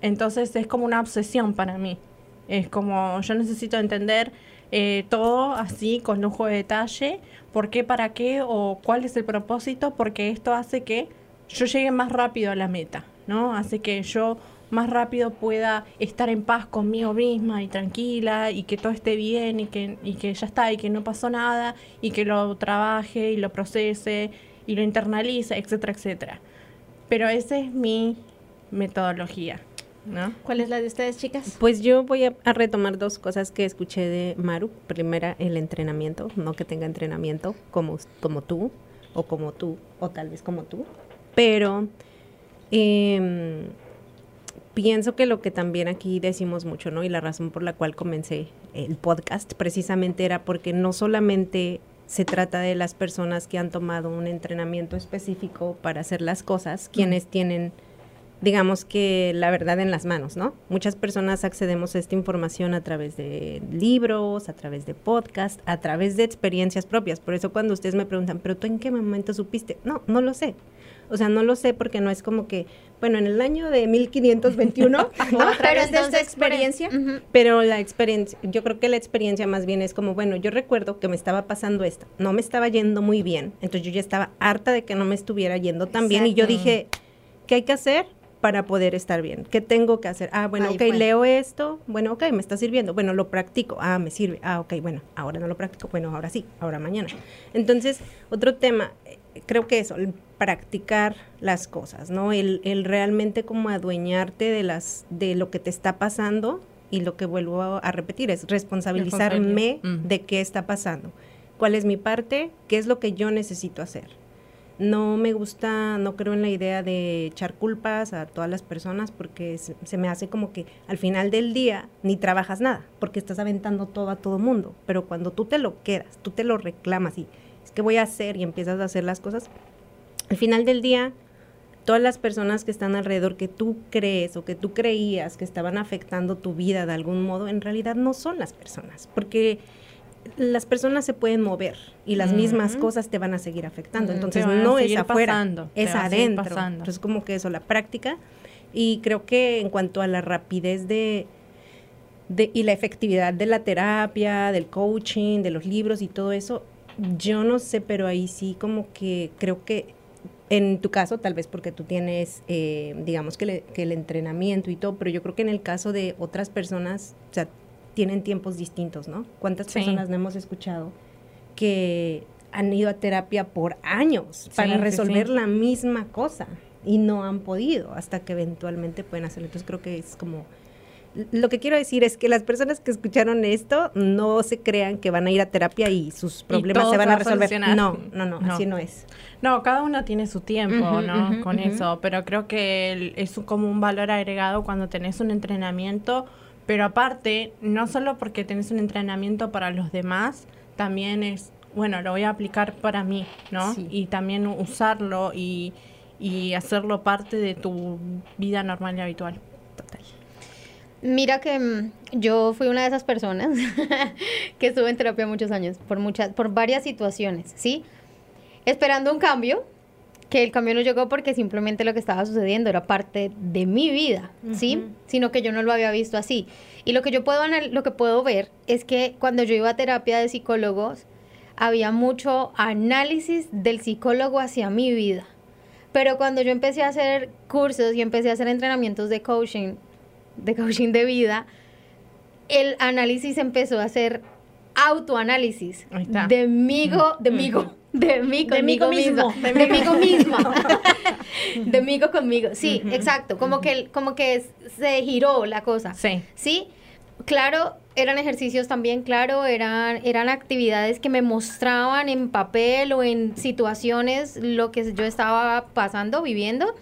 Entonces es como una obsesión para mí. Es como yo necesito entender eh, todo así con lujo de detalle, por qué, para qué o cuál es el propósito, porque esto hace que yo llegue más rápido a la meta, ¿no? Hace que yo más rápido pueda estar en paz conmigo misma y tranquila y que todo esté bien y que, y que ya está y que no pasó nada y que lo trabaje y lo procese y lo internalice, etcétera, etcétera. Pero esa es mi metodología. ¿No? ¿Cuál es la de ustedes, chicas? Pues yo voy a, a, retomar dos cosas que escuché de Maru. Primera, el entrenamiento, no que tenga entrenamiento como, como tú, o como tú, o tal vez como tú, pero eh, pienso que lo que también aquí decimos mucho, ¿no? Y la razón por la cual comencé el podcast precisamente era porque no solamente se trata de las personas que han tomado un entrenamiento específico para hacer las cosas, quienes tienen, digamos que la verdad en las manos, ¿no? Muchas personas accedemos a esta información a través de libros, a través de podcast, a través de experiencias propias. Por eso cuando ustedes me preguntan, pero tú en qué momento supiste? No, no lo sé. O sea, no lo sé porque no es como que, bueno, en el año de 1521, [LAUGHS] pero es de esta experiencia. Pero la experiencia, yo creo que la experiencia más bien es como, bueno, yo recuerdo que me estaba pasando esto, no me estaba yendo muy bien, entonces yo ya estaba harta de que no me estuviera yendo tan bien y yo dije, ¿qué hay que hacer? Para poder estar bien. ¿Qué tengo que hacer? Ah, bueno, ok, leo esto. Bueno, ok, me está sirviendo. Bueno, lo practico. Ah, me sirve. Ah, ok, bueno, ahora no lo practico. Bueno, ahora sí, ahora mañana. Entonces, otro tema, creo que eso, el practicar las cosas, ¿no? El, el, realmente como adueñarte de las, de lo que te está pasando y lo que vuelvo a, repetir es responsabilizarme de qué está pasando. ¿Cuál es mi parte? ¿Qué es lo que yo necesito hacer? No me gusta, no creo en la idea de echar culpas a todas las personas porque se, me hace como que al final del día ni trabajas nada porque estás aventando todo a todo mundo. Pero cuando tú te lo quedas, tú te lo reclamas y ¿qué voy a hacer? Y empiezas a hacer las cosas. Al final del día, todas las personas que están alrededor que tú crees o que tú creías que estaban afectando tu vida de algún modo, en realidad no son las personas, porque las personas se pueden mover y las mismas cosas te van a seguir afectando. Entonces no es afuera, es adentro. Entonces como que eso, la práctica. Y creo que en cuanto a la rapidez de, de, y la efectividad de la terapia, del coaching, de los libros y todo eso, yo no sé, pero ahí sí como que creo que en tu caso, tal vez porque tú tienes, eh, digamos que, el entrenamiento y todo, pero yo creo que en el caso de otras personas, o sea, tienen tiempos distintos, ¿no? ¿Cuántas personas no hemos escuchado que han ido a terapia por años para resolver la misma cosa y no han podido hasta que eventualmente pueden hacerlo? Entonces creo que es como lo que quiero decir es que las personas que escucharon esto no se crean que van a ir a terapia y sus problemas se van a resolver. no, no, no, así no es. No, cada uno tiene su tiempo, ¿no? Con eso, pero creo que es como un valor agregado cuando tenés un entrenamiento, pero aparte, no solo porque tenés un entrenamiento para los demás, también es, bueno, lo voy a aplicar para mí, ¿no? Y también usarlo y, y hacerlo parte de tu vida normal y habitual. Total. Mira que mm, yo fui una de esas personas [LAUGHS] que estuve en terapia muchos años, por muchas, por varias situaciones, ¿sí? Esperando un cambio, que el cambio no llegó porque simplemente lo que estaba sucediendo era parte de mi vida, ¿sí? Sino que yo no lo había visto así. Y lo que yo puedo lo que puedo ver es que cuando yo iba a terapia de psicólogos había mucho análisis del psicólogo hacia mi vida. Pero cuando yo empecé a hacer cursos y empecé a hacer entrenamientos de coaching de coaching de vida, el análisis empezó a ser autoanálisis de migo, de migo, de mí conmigo mismo, de mí mismo, de mí [LAUGHS] [LAUGHS] conmigo. Sí, exacto, como que como que se giró la cosa. Sí. Sí. Claro, eran ejercicios también, claro, eran eran actividades que me mostraban en papel o en situaciones lo que yo estaba pasando, viviendo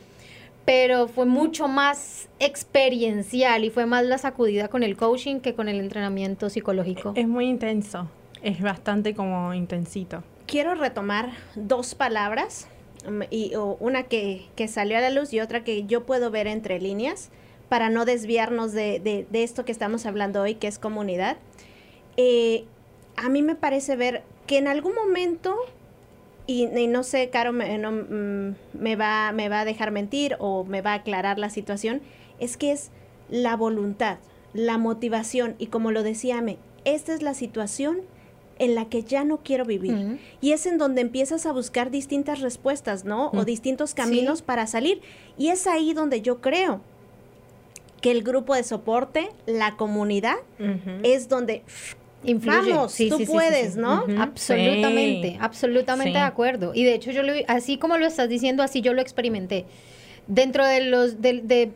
pero fue mucho más experiencial y fue más la sacudida con el coaching que con el entrenamiento psicológico. Es muy intenso, es bastante como intensito. Quiero retomar dos palabras, mm, y, una que, salió a la luz y otra que yo puedo ver entre líneas para no desviarnos de, esto que estamos hablando hoy, que es comunidad. Eh, a mí me parece ver que en algún momento y, no sé, Caro me, no, mm, me, va, me va a dejar mentir o me va a aclarar la situación, es que es la voluntad, la motivación y como lo decía Me, esta es la situación en la que ya no quiero vivir. Y es en donde empiezas a buscar distintas respuestas, ¿no? O distintos caminos para salir. Y es ahí donde yo creo que el grupo de soporte, la comunidad, es donde Influye. Vamos, tú puedes, ¿no? Absolutamente, absolutamente de acuerdo. Y de hecho yo lo, así como lo estás diciendo, así yo lo experimenté dentro de los de,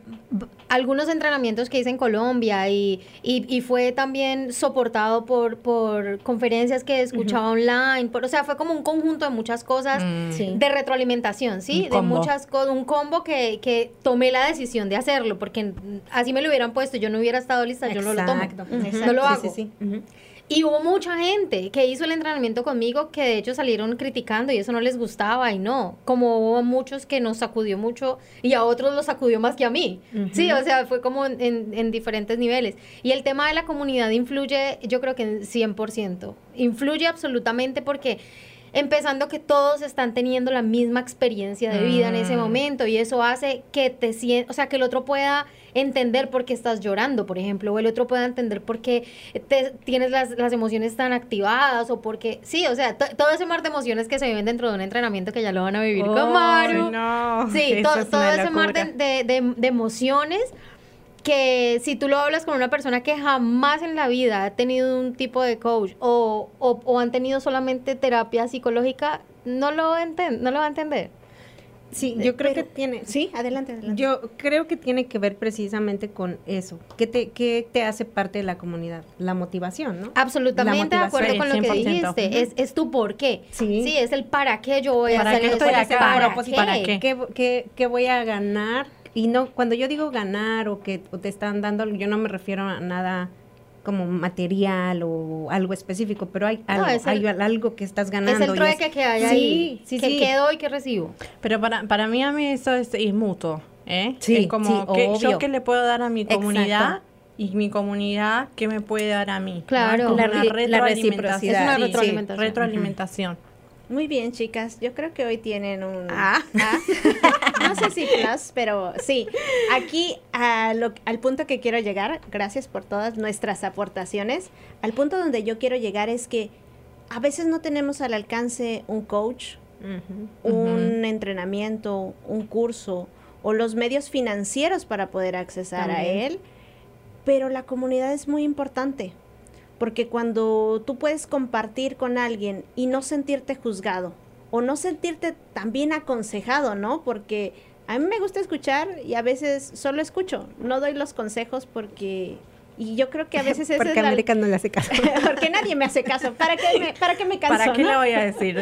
algunos entrenamientos que hice en Colombia y, y, fue también soportado por, por conferencias que escuchaba online, por, o sea, fue como un conjunto de muchas cosas mm. de retroalimentación, ¿sí? De muchas cosas, un combo que, que tomé la decisión de hacerlo, porque así me lo hubieran puesto, yo no hubiera estado lista, yo no lo tomo, no lo hago. Sí, y hubo mucha gente que hizo el entrenamiento conmigo que de hecho salieron criticando y eso no les gustaba y no, como hubo muchos que nos sacudió mucho y a otros los sacudió más que a mí. Sí, o sea, fue como en, en, diferentes niveles. Y el tema de la comunidad influye, yo creo que en 100%. Influye absolutamente porque empezando que todos están teniendo la misma experiencia de vida en ese mm. momento y eso hace que te sientas, o sea, que el otro pueda entender por qué estás llorando, por ejemplo, o el otro pueda entender por qué te, tienes las, las emociones tan activadas o porque, sí, o sea, todo ese mar de emociones que se viven dentro de un entrenamiento que ya lo van a vivir con Maru. No, sí, [LAUGHS] todo ese mar de, de, de emociones que si tú lo hablas con una persona que jamás en la vida ha tenido un tipo de coach o, o, han tenido solamente terapia psicológica, no lo, no lo va a entender. Sí, yo creo que tiene. Sí, adelante, adelante. Yo creo que tiene que ver precisamente con eso. ¿Qué te, qué te hace parte de la comunidad? La motivación, ¿no? Absolutamente de acuerdo con lo que dijiste. Es, es tu por qué. Sí. sí. es el para qué yo voy a hacer esto. ¿Para, ¿Para, qué? ¿Qué, qué, qué voy a ganar y no, cuando yo digo ganar o que te están dando, yo no me refiero a nada como material o algo específico, pero hay algo, hay algo que estás ganando. Es el trueque que hay ahí, sí, que, sí. doy, que recibo. Pero para, para mí, a mí eso es, mutuo, ¿eh? Sí, es como que yo que le puedo dar a mi comunidad y mi comunidad que me puede dar a mí. Claro, la, retroalimentación. Es una retroalimentación. retroalimentación. Muy bien, chicas. Yo creo que hoy tienen un... Ah. ah. [LAUGHS] no sé si plus, pero sí. Aquí al punto que quiero llegar, gracias por todas nuestras aportaciones, al punto donde yo quiero llegar es que a veces no tenemos al alcance un coach, un entrenamiento, un curso o los medios financieros para poder accesar a él, pero la comunidad es muy importante porque cuando tú puedes compartir con alguien y no sentirte juzgado o no sentirte también aconsejado, ¿no? Porque a mí me gusta escuchar y a veces solo escucho, no doy los consejos porque y yo creo que a veces es porque América no le hace caso. [LAUGHS] porque nadie me hace caso. ¿Para qué me, para qué me canso? ¿Para qué le voy a decir?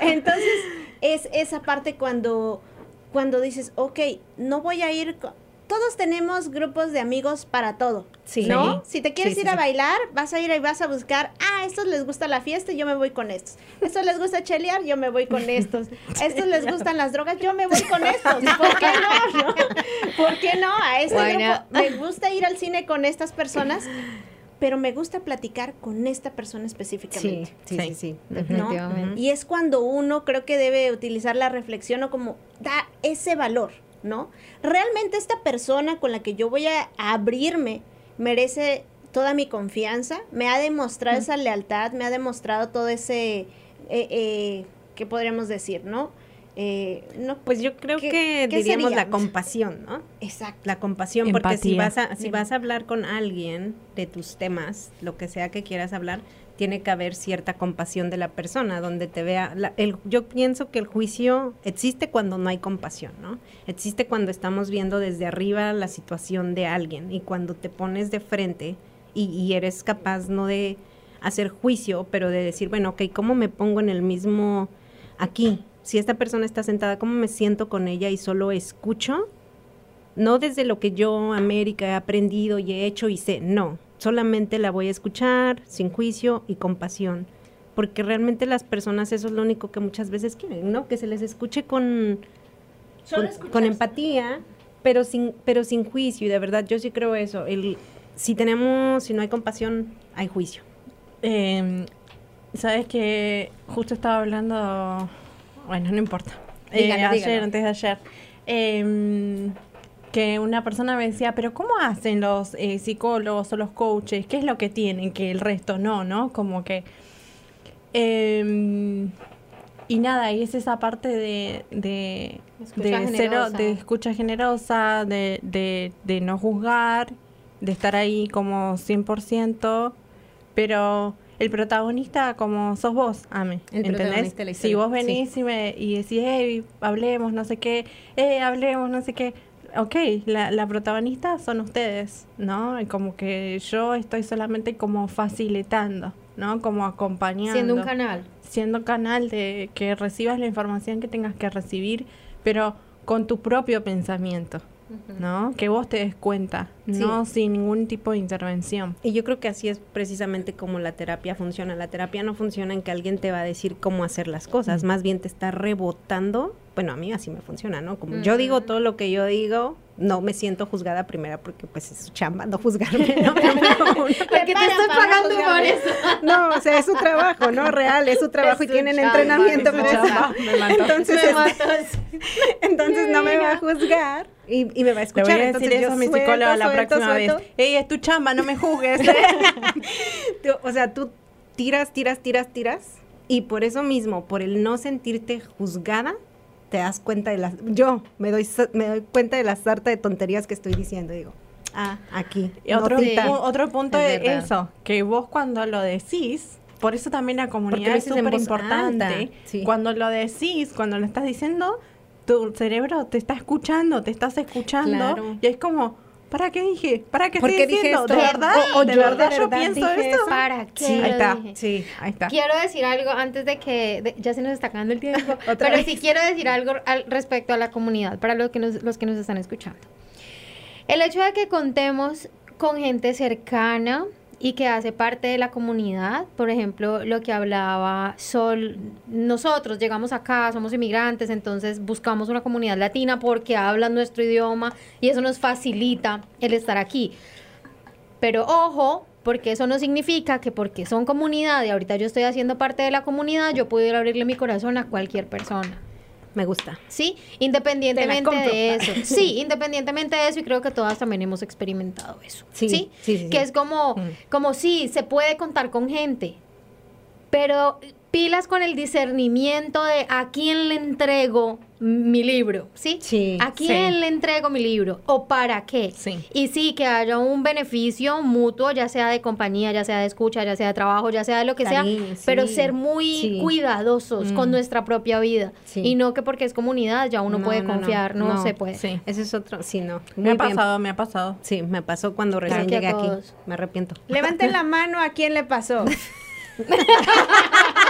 Entonces, es esa parte cuando, cuando dices, ok, no voy a ir todos tenemos grupos de amigos para todo. Sí. ¿No? Si te quieres ir a bailar, vas a ir y vas a buscar, ah, a estos les gusta la fiesta, yo me voy con estos. Estos les gusta chelear, yo me voy con estos. [LAUGHS] Estos les gustan las drogas, yo me voy con estos. ¿Por qué no? [LAUGHS] ¿Por qué no? A este grupo me gusta ir al cine con estas personas pero me gusta platicar con esta persona específicamente. Sí, sí, sí, definitivamente. Y es cuando uno creo que debe utilizar la reflexión o como da ese valor. ¿No? Realmente esta persona con la que yo voy a abrirme merece toda mi confianza, me ha demostrado esa lealtad, me ha demostrado todo ese, eh, eh, ¿qué podríamos decir, no? Eh, no, pues yo creo que diríamos la compasión, ¿no? Exacto. La compasión, porque si vas a si vas a hablar con alguien de tus temas, lo que sea que quieras hablar, tiene que haber cierta compasión de la persona, donde te vea, el, yo pienso que el juicio existe cuando no hay compasión, ¿no? Existe cuando estamos viendo desde arriba la situación de alguien y cuando te pones de frente y, eres capaz no de hacer juicio, pero de decir, bueno, ok, ¿cómo me pongo en el mismo aquí? Si esta persona está sentada, ¿cómo me siento con ella y solo escucho? No desde lo que yo, América, he aprendido y he hecho y sé, no, solamente la voy a escuchar sin juicio y compasión, porque realmente las personas eso es lo único que muchas veces quieren, ¿no? Que se les escuche con, con, empatía, pero sin, pero sin juicio, y de verdad yo sí creo eso, el, si tenemos, si no hay compasión, hay juicio. Em, Sabes que justo estaba hablando bueno, no importa. Eh, ayer, dígalo. antes de ayer, em, que una persona me decía, pero ¿cómo hacen los eh, psicólogos o los coaches? ¿Qué es lo que tienen que el resto no, no? Como que... em, y nada, y es esa parte de, de, Escucha de, cero- generosa. de escucha generosa, de, de, de no juzgar, de estar ahí como 100%, pero el protagonista como sos vos, Ame, El ¿entendés? la Si vos venís y, me, y decís, hey, hablemos, no sé qué, hey, hablemos, no sé qué, ok, la, la protagonista son ustedes, ¿no? Como que yo estoy solamente como facilitando, ¿no? Como acompañando Siendo un canal. siendo canal de que recibas la información que tengas que recibir, pero con tu propio pensamiento, ¿no? Que vos te des cuenta, no sin ningún tipo de intervención. Y yo creo que así es precisamente como la terapia funciona. La terapia no funciona en que alguien te va a decir cómo hacer las cosas, más bien te está rebotando. Bueno, a mí así me funciona, ¿no? Como yo digo todo lo que yo digo, no me siento juzgada primera porque pues es su chamba no juzgarme, [LAUGHS] ¿no? Porque te estoy pagando por eso. No, o sea, es su trabajo, ¿no? Real, es su trabajo y su tienen chamba, entrenamiento es para eso. Entonces, Me este, [LAUGHS] entonces no me va a juzgar y, y me va a Le escuchar. voy a decir entonces eso yo a mi suelto, psicóloga la suelto, próxima suelto. vez. Ey, es tu chamba, no me juzgues. [LAUGHS] Tú- o sea, tú tiras, tiras, tiras, tiras y por eso mismo, por el no sentirte juzgada, te das cuenta de las yo me doy me doy cuenta de la sarta de tonterías que estoy diciendo, digo, ah, aquí. Y otro, pu- otro punto Es verdad. eso, que vos cuando lo decís, por eso también la comunidad es súper importante. sí. Cuando lo decís, cuando lo estás diciendo, tu cerebro te está escuchando, te estás escuchando, Claro. y es como, ¿para qué dije? ¿Para qué ¿Por estoy qué dije diciendo? esto? ¿De verdad? O- o ¿De yo verdad de yo pienso dije esto? eso. ¿Para qué Sí, ahí está. dije? Sí. Ahí está. Quiero decir algo antes de que de- ya se nos está acabando el tiempo, [LAUGHS] Otra pero vez. sí quiero decir algo al respecto a la comunidad para los que nos, los que nos están escuchando. El hecho de que contemos con gente cercana y que hace parte de la comunidad, por ejemplo, lo que hablaba Sol, nosotros llegamos acá, somos inmigrantes, entonces buscamos una comunidad latina porque hablan nuestro idioma y eso nos facilita el estar aquí. Pero ojo, porque eso no significa que porque son comunidad y ahorita yo estoy haciendo parte de la comunidad, yo puedo ir abrirle mi corazón a cualquier persona. Me gusta. ¿Sí? Independientemente de eso. [LAUGHS] Sí, independientemente de eso, y creo que todas también hemos experimentado eso. Sí, Sí, sí, sí, sí. Que es como, Mm. como sí, se puede contar con gente, pero pilas con el discernimiento de a quién le entrego mi libro, ¿sí? Sí, ¿A quién sí. le entrego mi libro? ¿O para qué? Sí. Y sí, que haya un beneficio mutuo, ya sea de compañía, ya sea de escucha, ya sea de trabajo, ya sea de lo que Cariño, sea, sí. pero ser muy Sí. cuidadosos con Mm. nuestra propia vida. Sí. Y no que porque es comunidad ya uno No, puede no, confiar, no, no. se puede. Sí. Ese es otro, sí, no. Me ha pasado, me ha pasado. Sí, me pasó cuando recién llegué aquí. Me arrepiento. Levanten la mano a quién le pasó. [LAUGHS] [LAUGHS]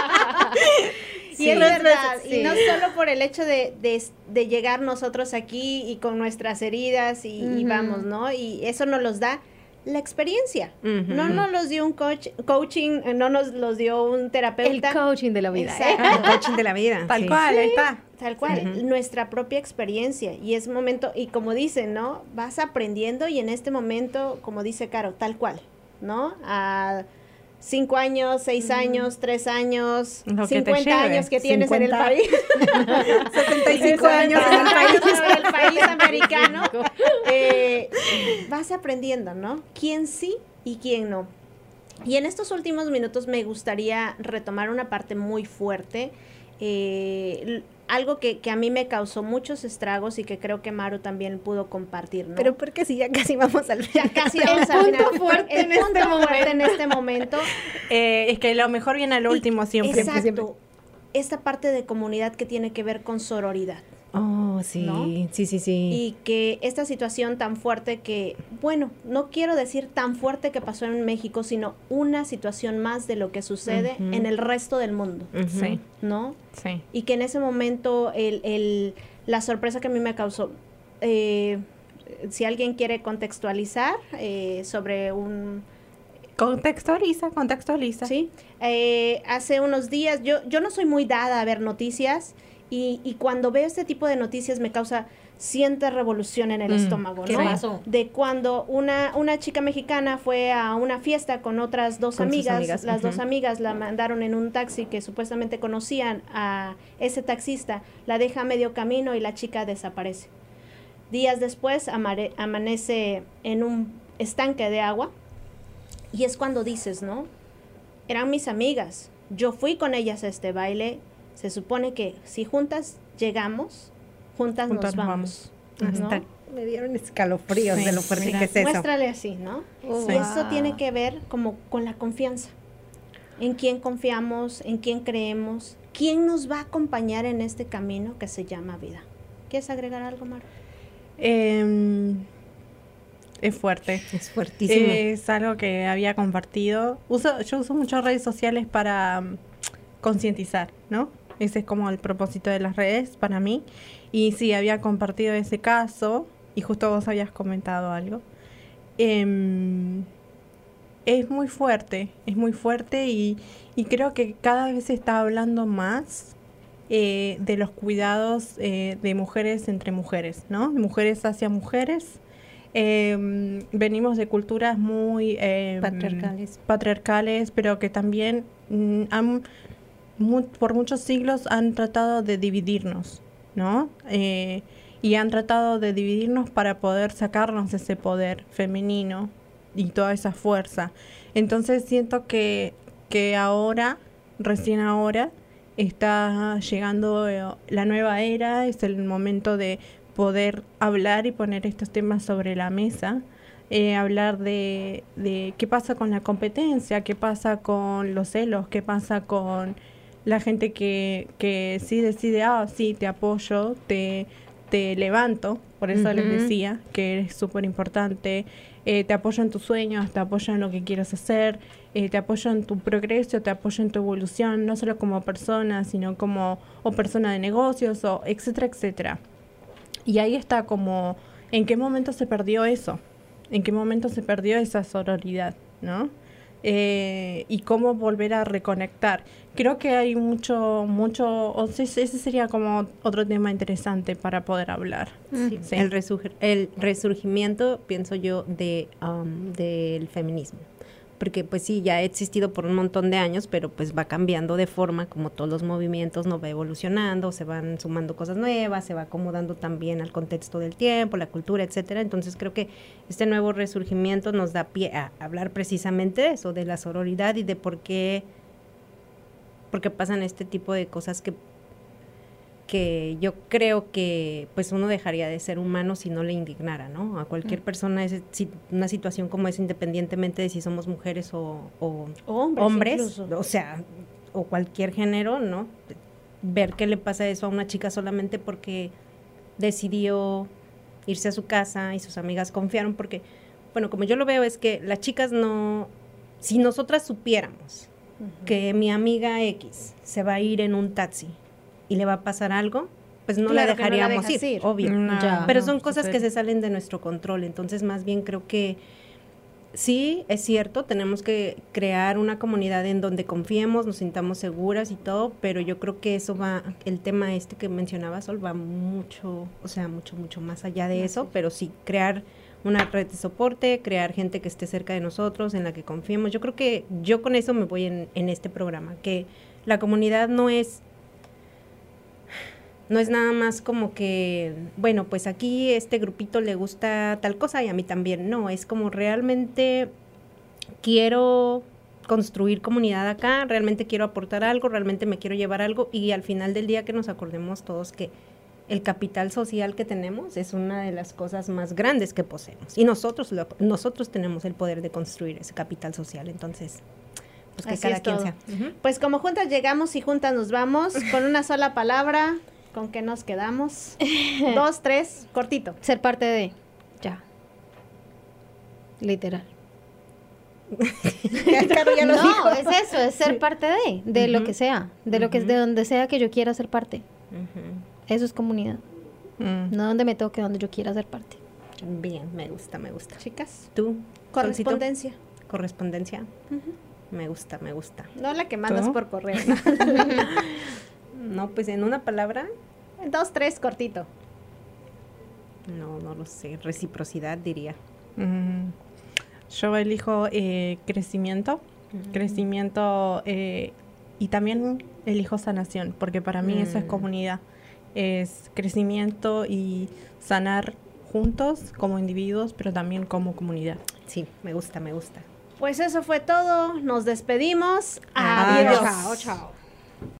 [LAUGHS] Y es verdad, Sí. y no solo por el hecho de, de- de llegar nosotros aquí y con nuestras heridas y, vamos, ¿no? Y eso nos los da la experiencia. Ujú. No nos los dio un coach, coaching, eh, no nos los dio un El terapeuta. coaching de la vida. ¿eh? Exacto. El coaching de la vida. [LAUGHS] Tal sí. cual, ahí está. Tal cual, nuestra propia experiencia. Y es momento, y como dicen, ¿no? Vas aprendiendo y en este momento, como dice Caro, tal cual, ¿no? A cinco años, seis años, tres años, Lo que te 50 lleve. años que tienes en el 50. país. [LAUGHS] 75 años en el país. en el país americano. eh, vas aprendiendo, ¿no? ¿Quién sí y quién no? Y en estos últimos minutos me gustaría retomar una parte muy fuerte, eh, algo que, que a mí me causó muchos estragos y que creo que Maru también pudo compartir, ¿no? Pero porque si ya casi vamos al ya casi El vamos al punto final. fuerte El en este punto fuerte momento. en este momento. Eh, es que lo mejor viene al último siempre. Exacto. siempre. Esta parte de comunidad que tiene que ver con sororidad. Oh, sí, ¿No? sí, sí, sí. Y que esta situación tan fuerte que, bueno, no quiero decir tan fuerte que pasó en México, sino una situación más de lo que sucede en el resto del mundo. Sí, ¿no? sí. Y que en ese momento el, el- la sorpresa que a mí me causó, eh, si alguien quiere contextualizar eh, sobre un... Contextualiza, contextualiza. Sí, Eh, hace unos días, yo, yo no soy muy dada a ver noticias y, y cuando veo este tipo de noticias me causa siente revolución en el Mm, estómago, ¿qué ¿no? pasó? De cuando una, una chica mexicana fue a una fiesta con otras dos Con amigas, amigas, las dos amigas la mandaron en un taxi que supuestamente conocían a ese taxista, la deja a medio camino y la chica desaparece. Días después amare- amanece en un estanque de agua y es cuando dices, ¿no? Eran mis amigas, yo fui con ellas a este baile, se supone que si juntas llegamos, juntas, Juntas nos vamos. Hasta ¿no? me dieron escalofríos Sí, de lo fuerte mira, que es eso. Muéstrale así, ¿no? Oh, Eso tiene que ver como con la confianza. En quién confiamos, en quién creemos, quién nos va a acompañar en este camino que se llama vida. ¿Quieres agregar algo, Mar? Em, es fuerte. Es fuertísimo. Es algo que había compartido. Uso, yo uso muchas redes sociales para mm, concientizar, ¿no? Ese es como el propósito de las redes para mí. Y sí, había compartido ese caso y justo vos habías comentado algo. Em, es muy fuerte, es muy fuerte y, y creo que cada vez se está hablando más eh, de los cuidados eh, de mujeres entre mujeres, ¿no? Mujeres hacia mujeres. Em, venimos de culturas muy em, Patriarcales. patriarcales, pero que también mm, han, mu- por muchos siglos han tratado de dividirnos, ¿no? Eh, y han tratado de dividirnos para poder sacarnos ese poder femenino y toda esa fuerza. Entonces siento que, que ahora, recién ahora, está llegando eh, la nueva era, es el momento de poder hablar y poner estos temas sobre la mesa, eh, hablar de, de qué pasa con la competencia, qué pasa con los celos, qué pasa con la gente que, que sí decide, ah, sí, te apoyo, te, te levanto, por eso les decía que es súper importante, eh, te apoyo en tus sueños, te apoyo en lo que quieras hacer, eh, te apoyo en tu progreso, te apoyo en tu evolución, no solo como persona, sino como o persona de negocios, o etcétera, etcétera. Y ahí está como, ¿en qué momento se perdió eso? ¿En qué momento se perdió esa sororidad? ¿No? Eh, y cómo volver a reconectar. Creo que hay mucho, mucho, o sea, ese sería como otro tema interesante para poder hablar. Sí, Sí. El, resurg- el resurgimiento, pienso yo, de, um, del feminismo. Porque pues sí, ya ha existido por un montón de años, pero pues va cambiando de forma, como todos los movimientos, no va evolucionando, se van sumando cosas nuevas, se va acomodando también al contexto del tiempo, la cultura, etcétera. Entonces creo que este nuevo resurgimiento nos da pie a hablar precisamente de eso, de la sororidad y de por qué, por qué pasan este tipo de cosas que que yo creo que pues uno dejaría de ser humano si no le indignara, ¿no? A cualquier persona es si- una situación como es independientemente de si somos mujeres o, o Hombres. o sea, o cualquier género, ¿no? Ver qué le pasa eso a una chica solamente porque decidió irse a su casa y sus amigas confiaron porque, bueno, como yo lo veo es que las chicas no, si nosotras supiéramos que mi amiga X se va a ir en un taxi y le va a pasar algo, pues no Claro la no dejaríamos dejas ir, ir. obvio. No, Ya. Pero no, son cosas que se salen de nuestro control, entonces más bien creo que sí, es cierto, tenemos que crear una comunidad en donde confiemos, nos sintamos seguras y todo, pero yo creo que eso va, el tema este que mencionaba Sol va mucho, o sea, mucho, mucho más allá de eso, pero sí, crear una red de soporte, crear gente que esté cerca de nosotros, en la que confiemos. Yo creo que yo con eso me voy en, en este programa, que la comunidad no es no es nada más como que, bueno, pues aquí este grupito le gusta tal cosa y a mí también. No, es como realmente quiero construir comunidad acá, realmente quiero aportar algo, realmente me quiero llevar algo y al final del día que nos acordemos todos que el capital social que tenemos es una de las cosas más grandes que poseemos y nosotros lo- nosotros tenemos el poder de construir ese capital social, entonces pues que Así cada es quien todo. sea. Pues como juntas llegamos y juntas nos vamos, con una sola palabra, ¿con qué nos quedamos? [LAUGHS] Dos, tres, cortito. Ser parte de. Ya. Literal. [LAUGHS] Ya lo no, dijo. es eso, es ser parte de, de lo que sea, de lo que es de donde sea que yo quiera ser parte. Eso es comunidad. Mm. No donde me toque, donde yo quiera ser parte. Bien, me gusta, me gusta. Chicas, ¿Tú? Solcito? correspondencia. Correspondencia. Me gusta, me gusta. No la que mandas ¿Tú? por correo. [LAUGHS] ¿no? Pues en una palabra, Dos, tres, cortito. No, no lo sé. Reciprocidad diría. Mm, Yo elijo eh, crecimiento, crecimiento eh, y también elijo sanación, porque para mí eso es Mm. comunidad, es crecimiento y sanar juntos como individuos, pero también como comunidad. Sí, me gusta, me gusta. Pues eso fue todo. Nos despedimos. Adiós. Adiós. Chao, chao.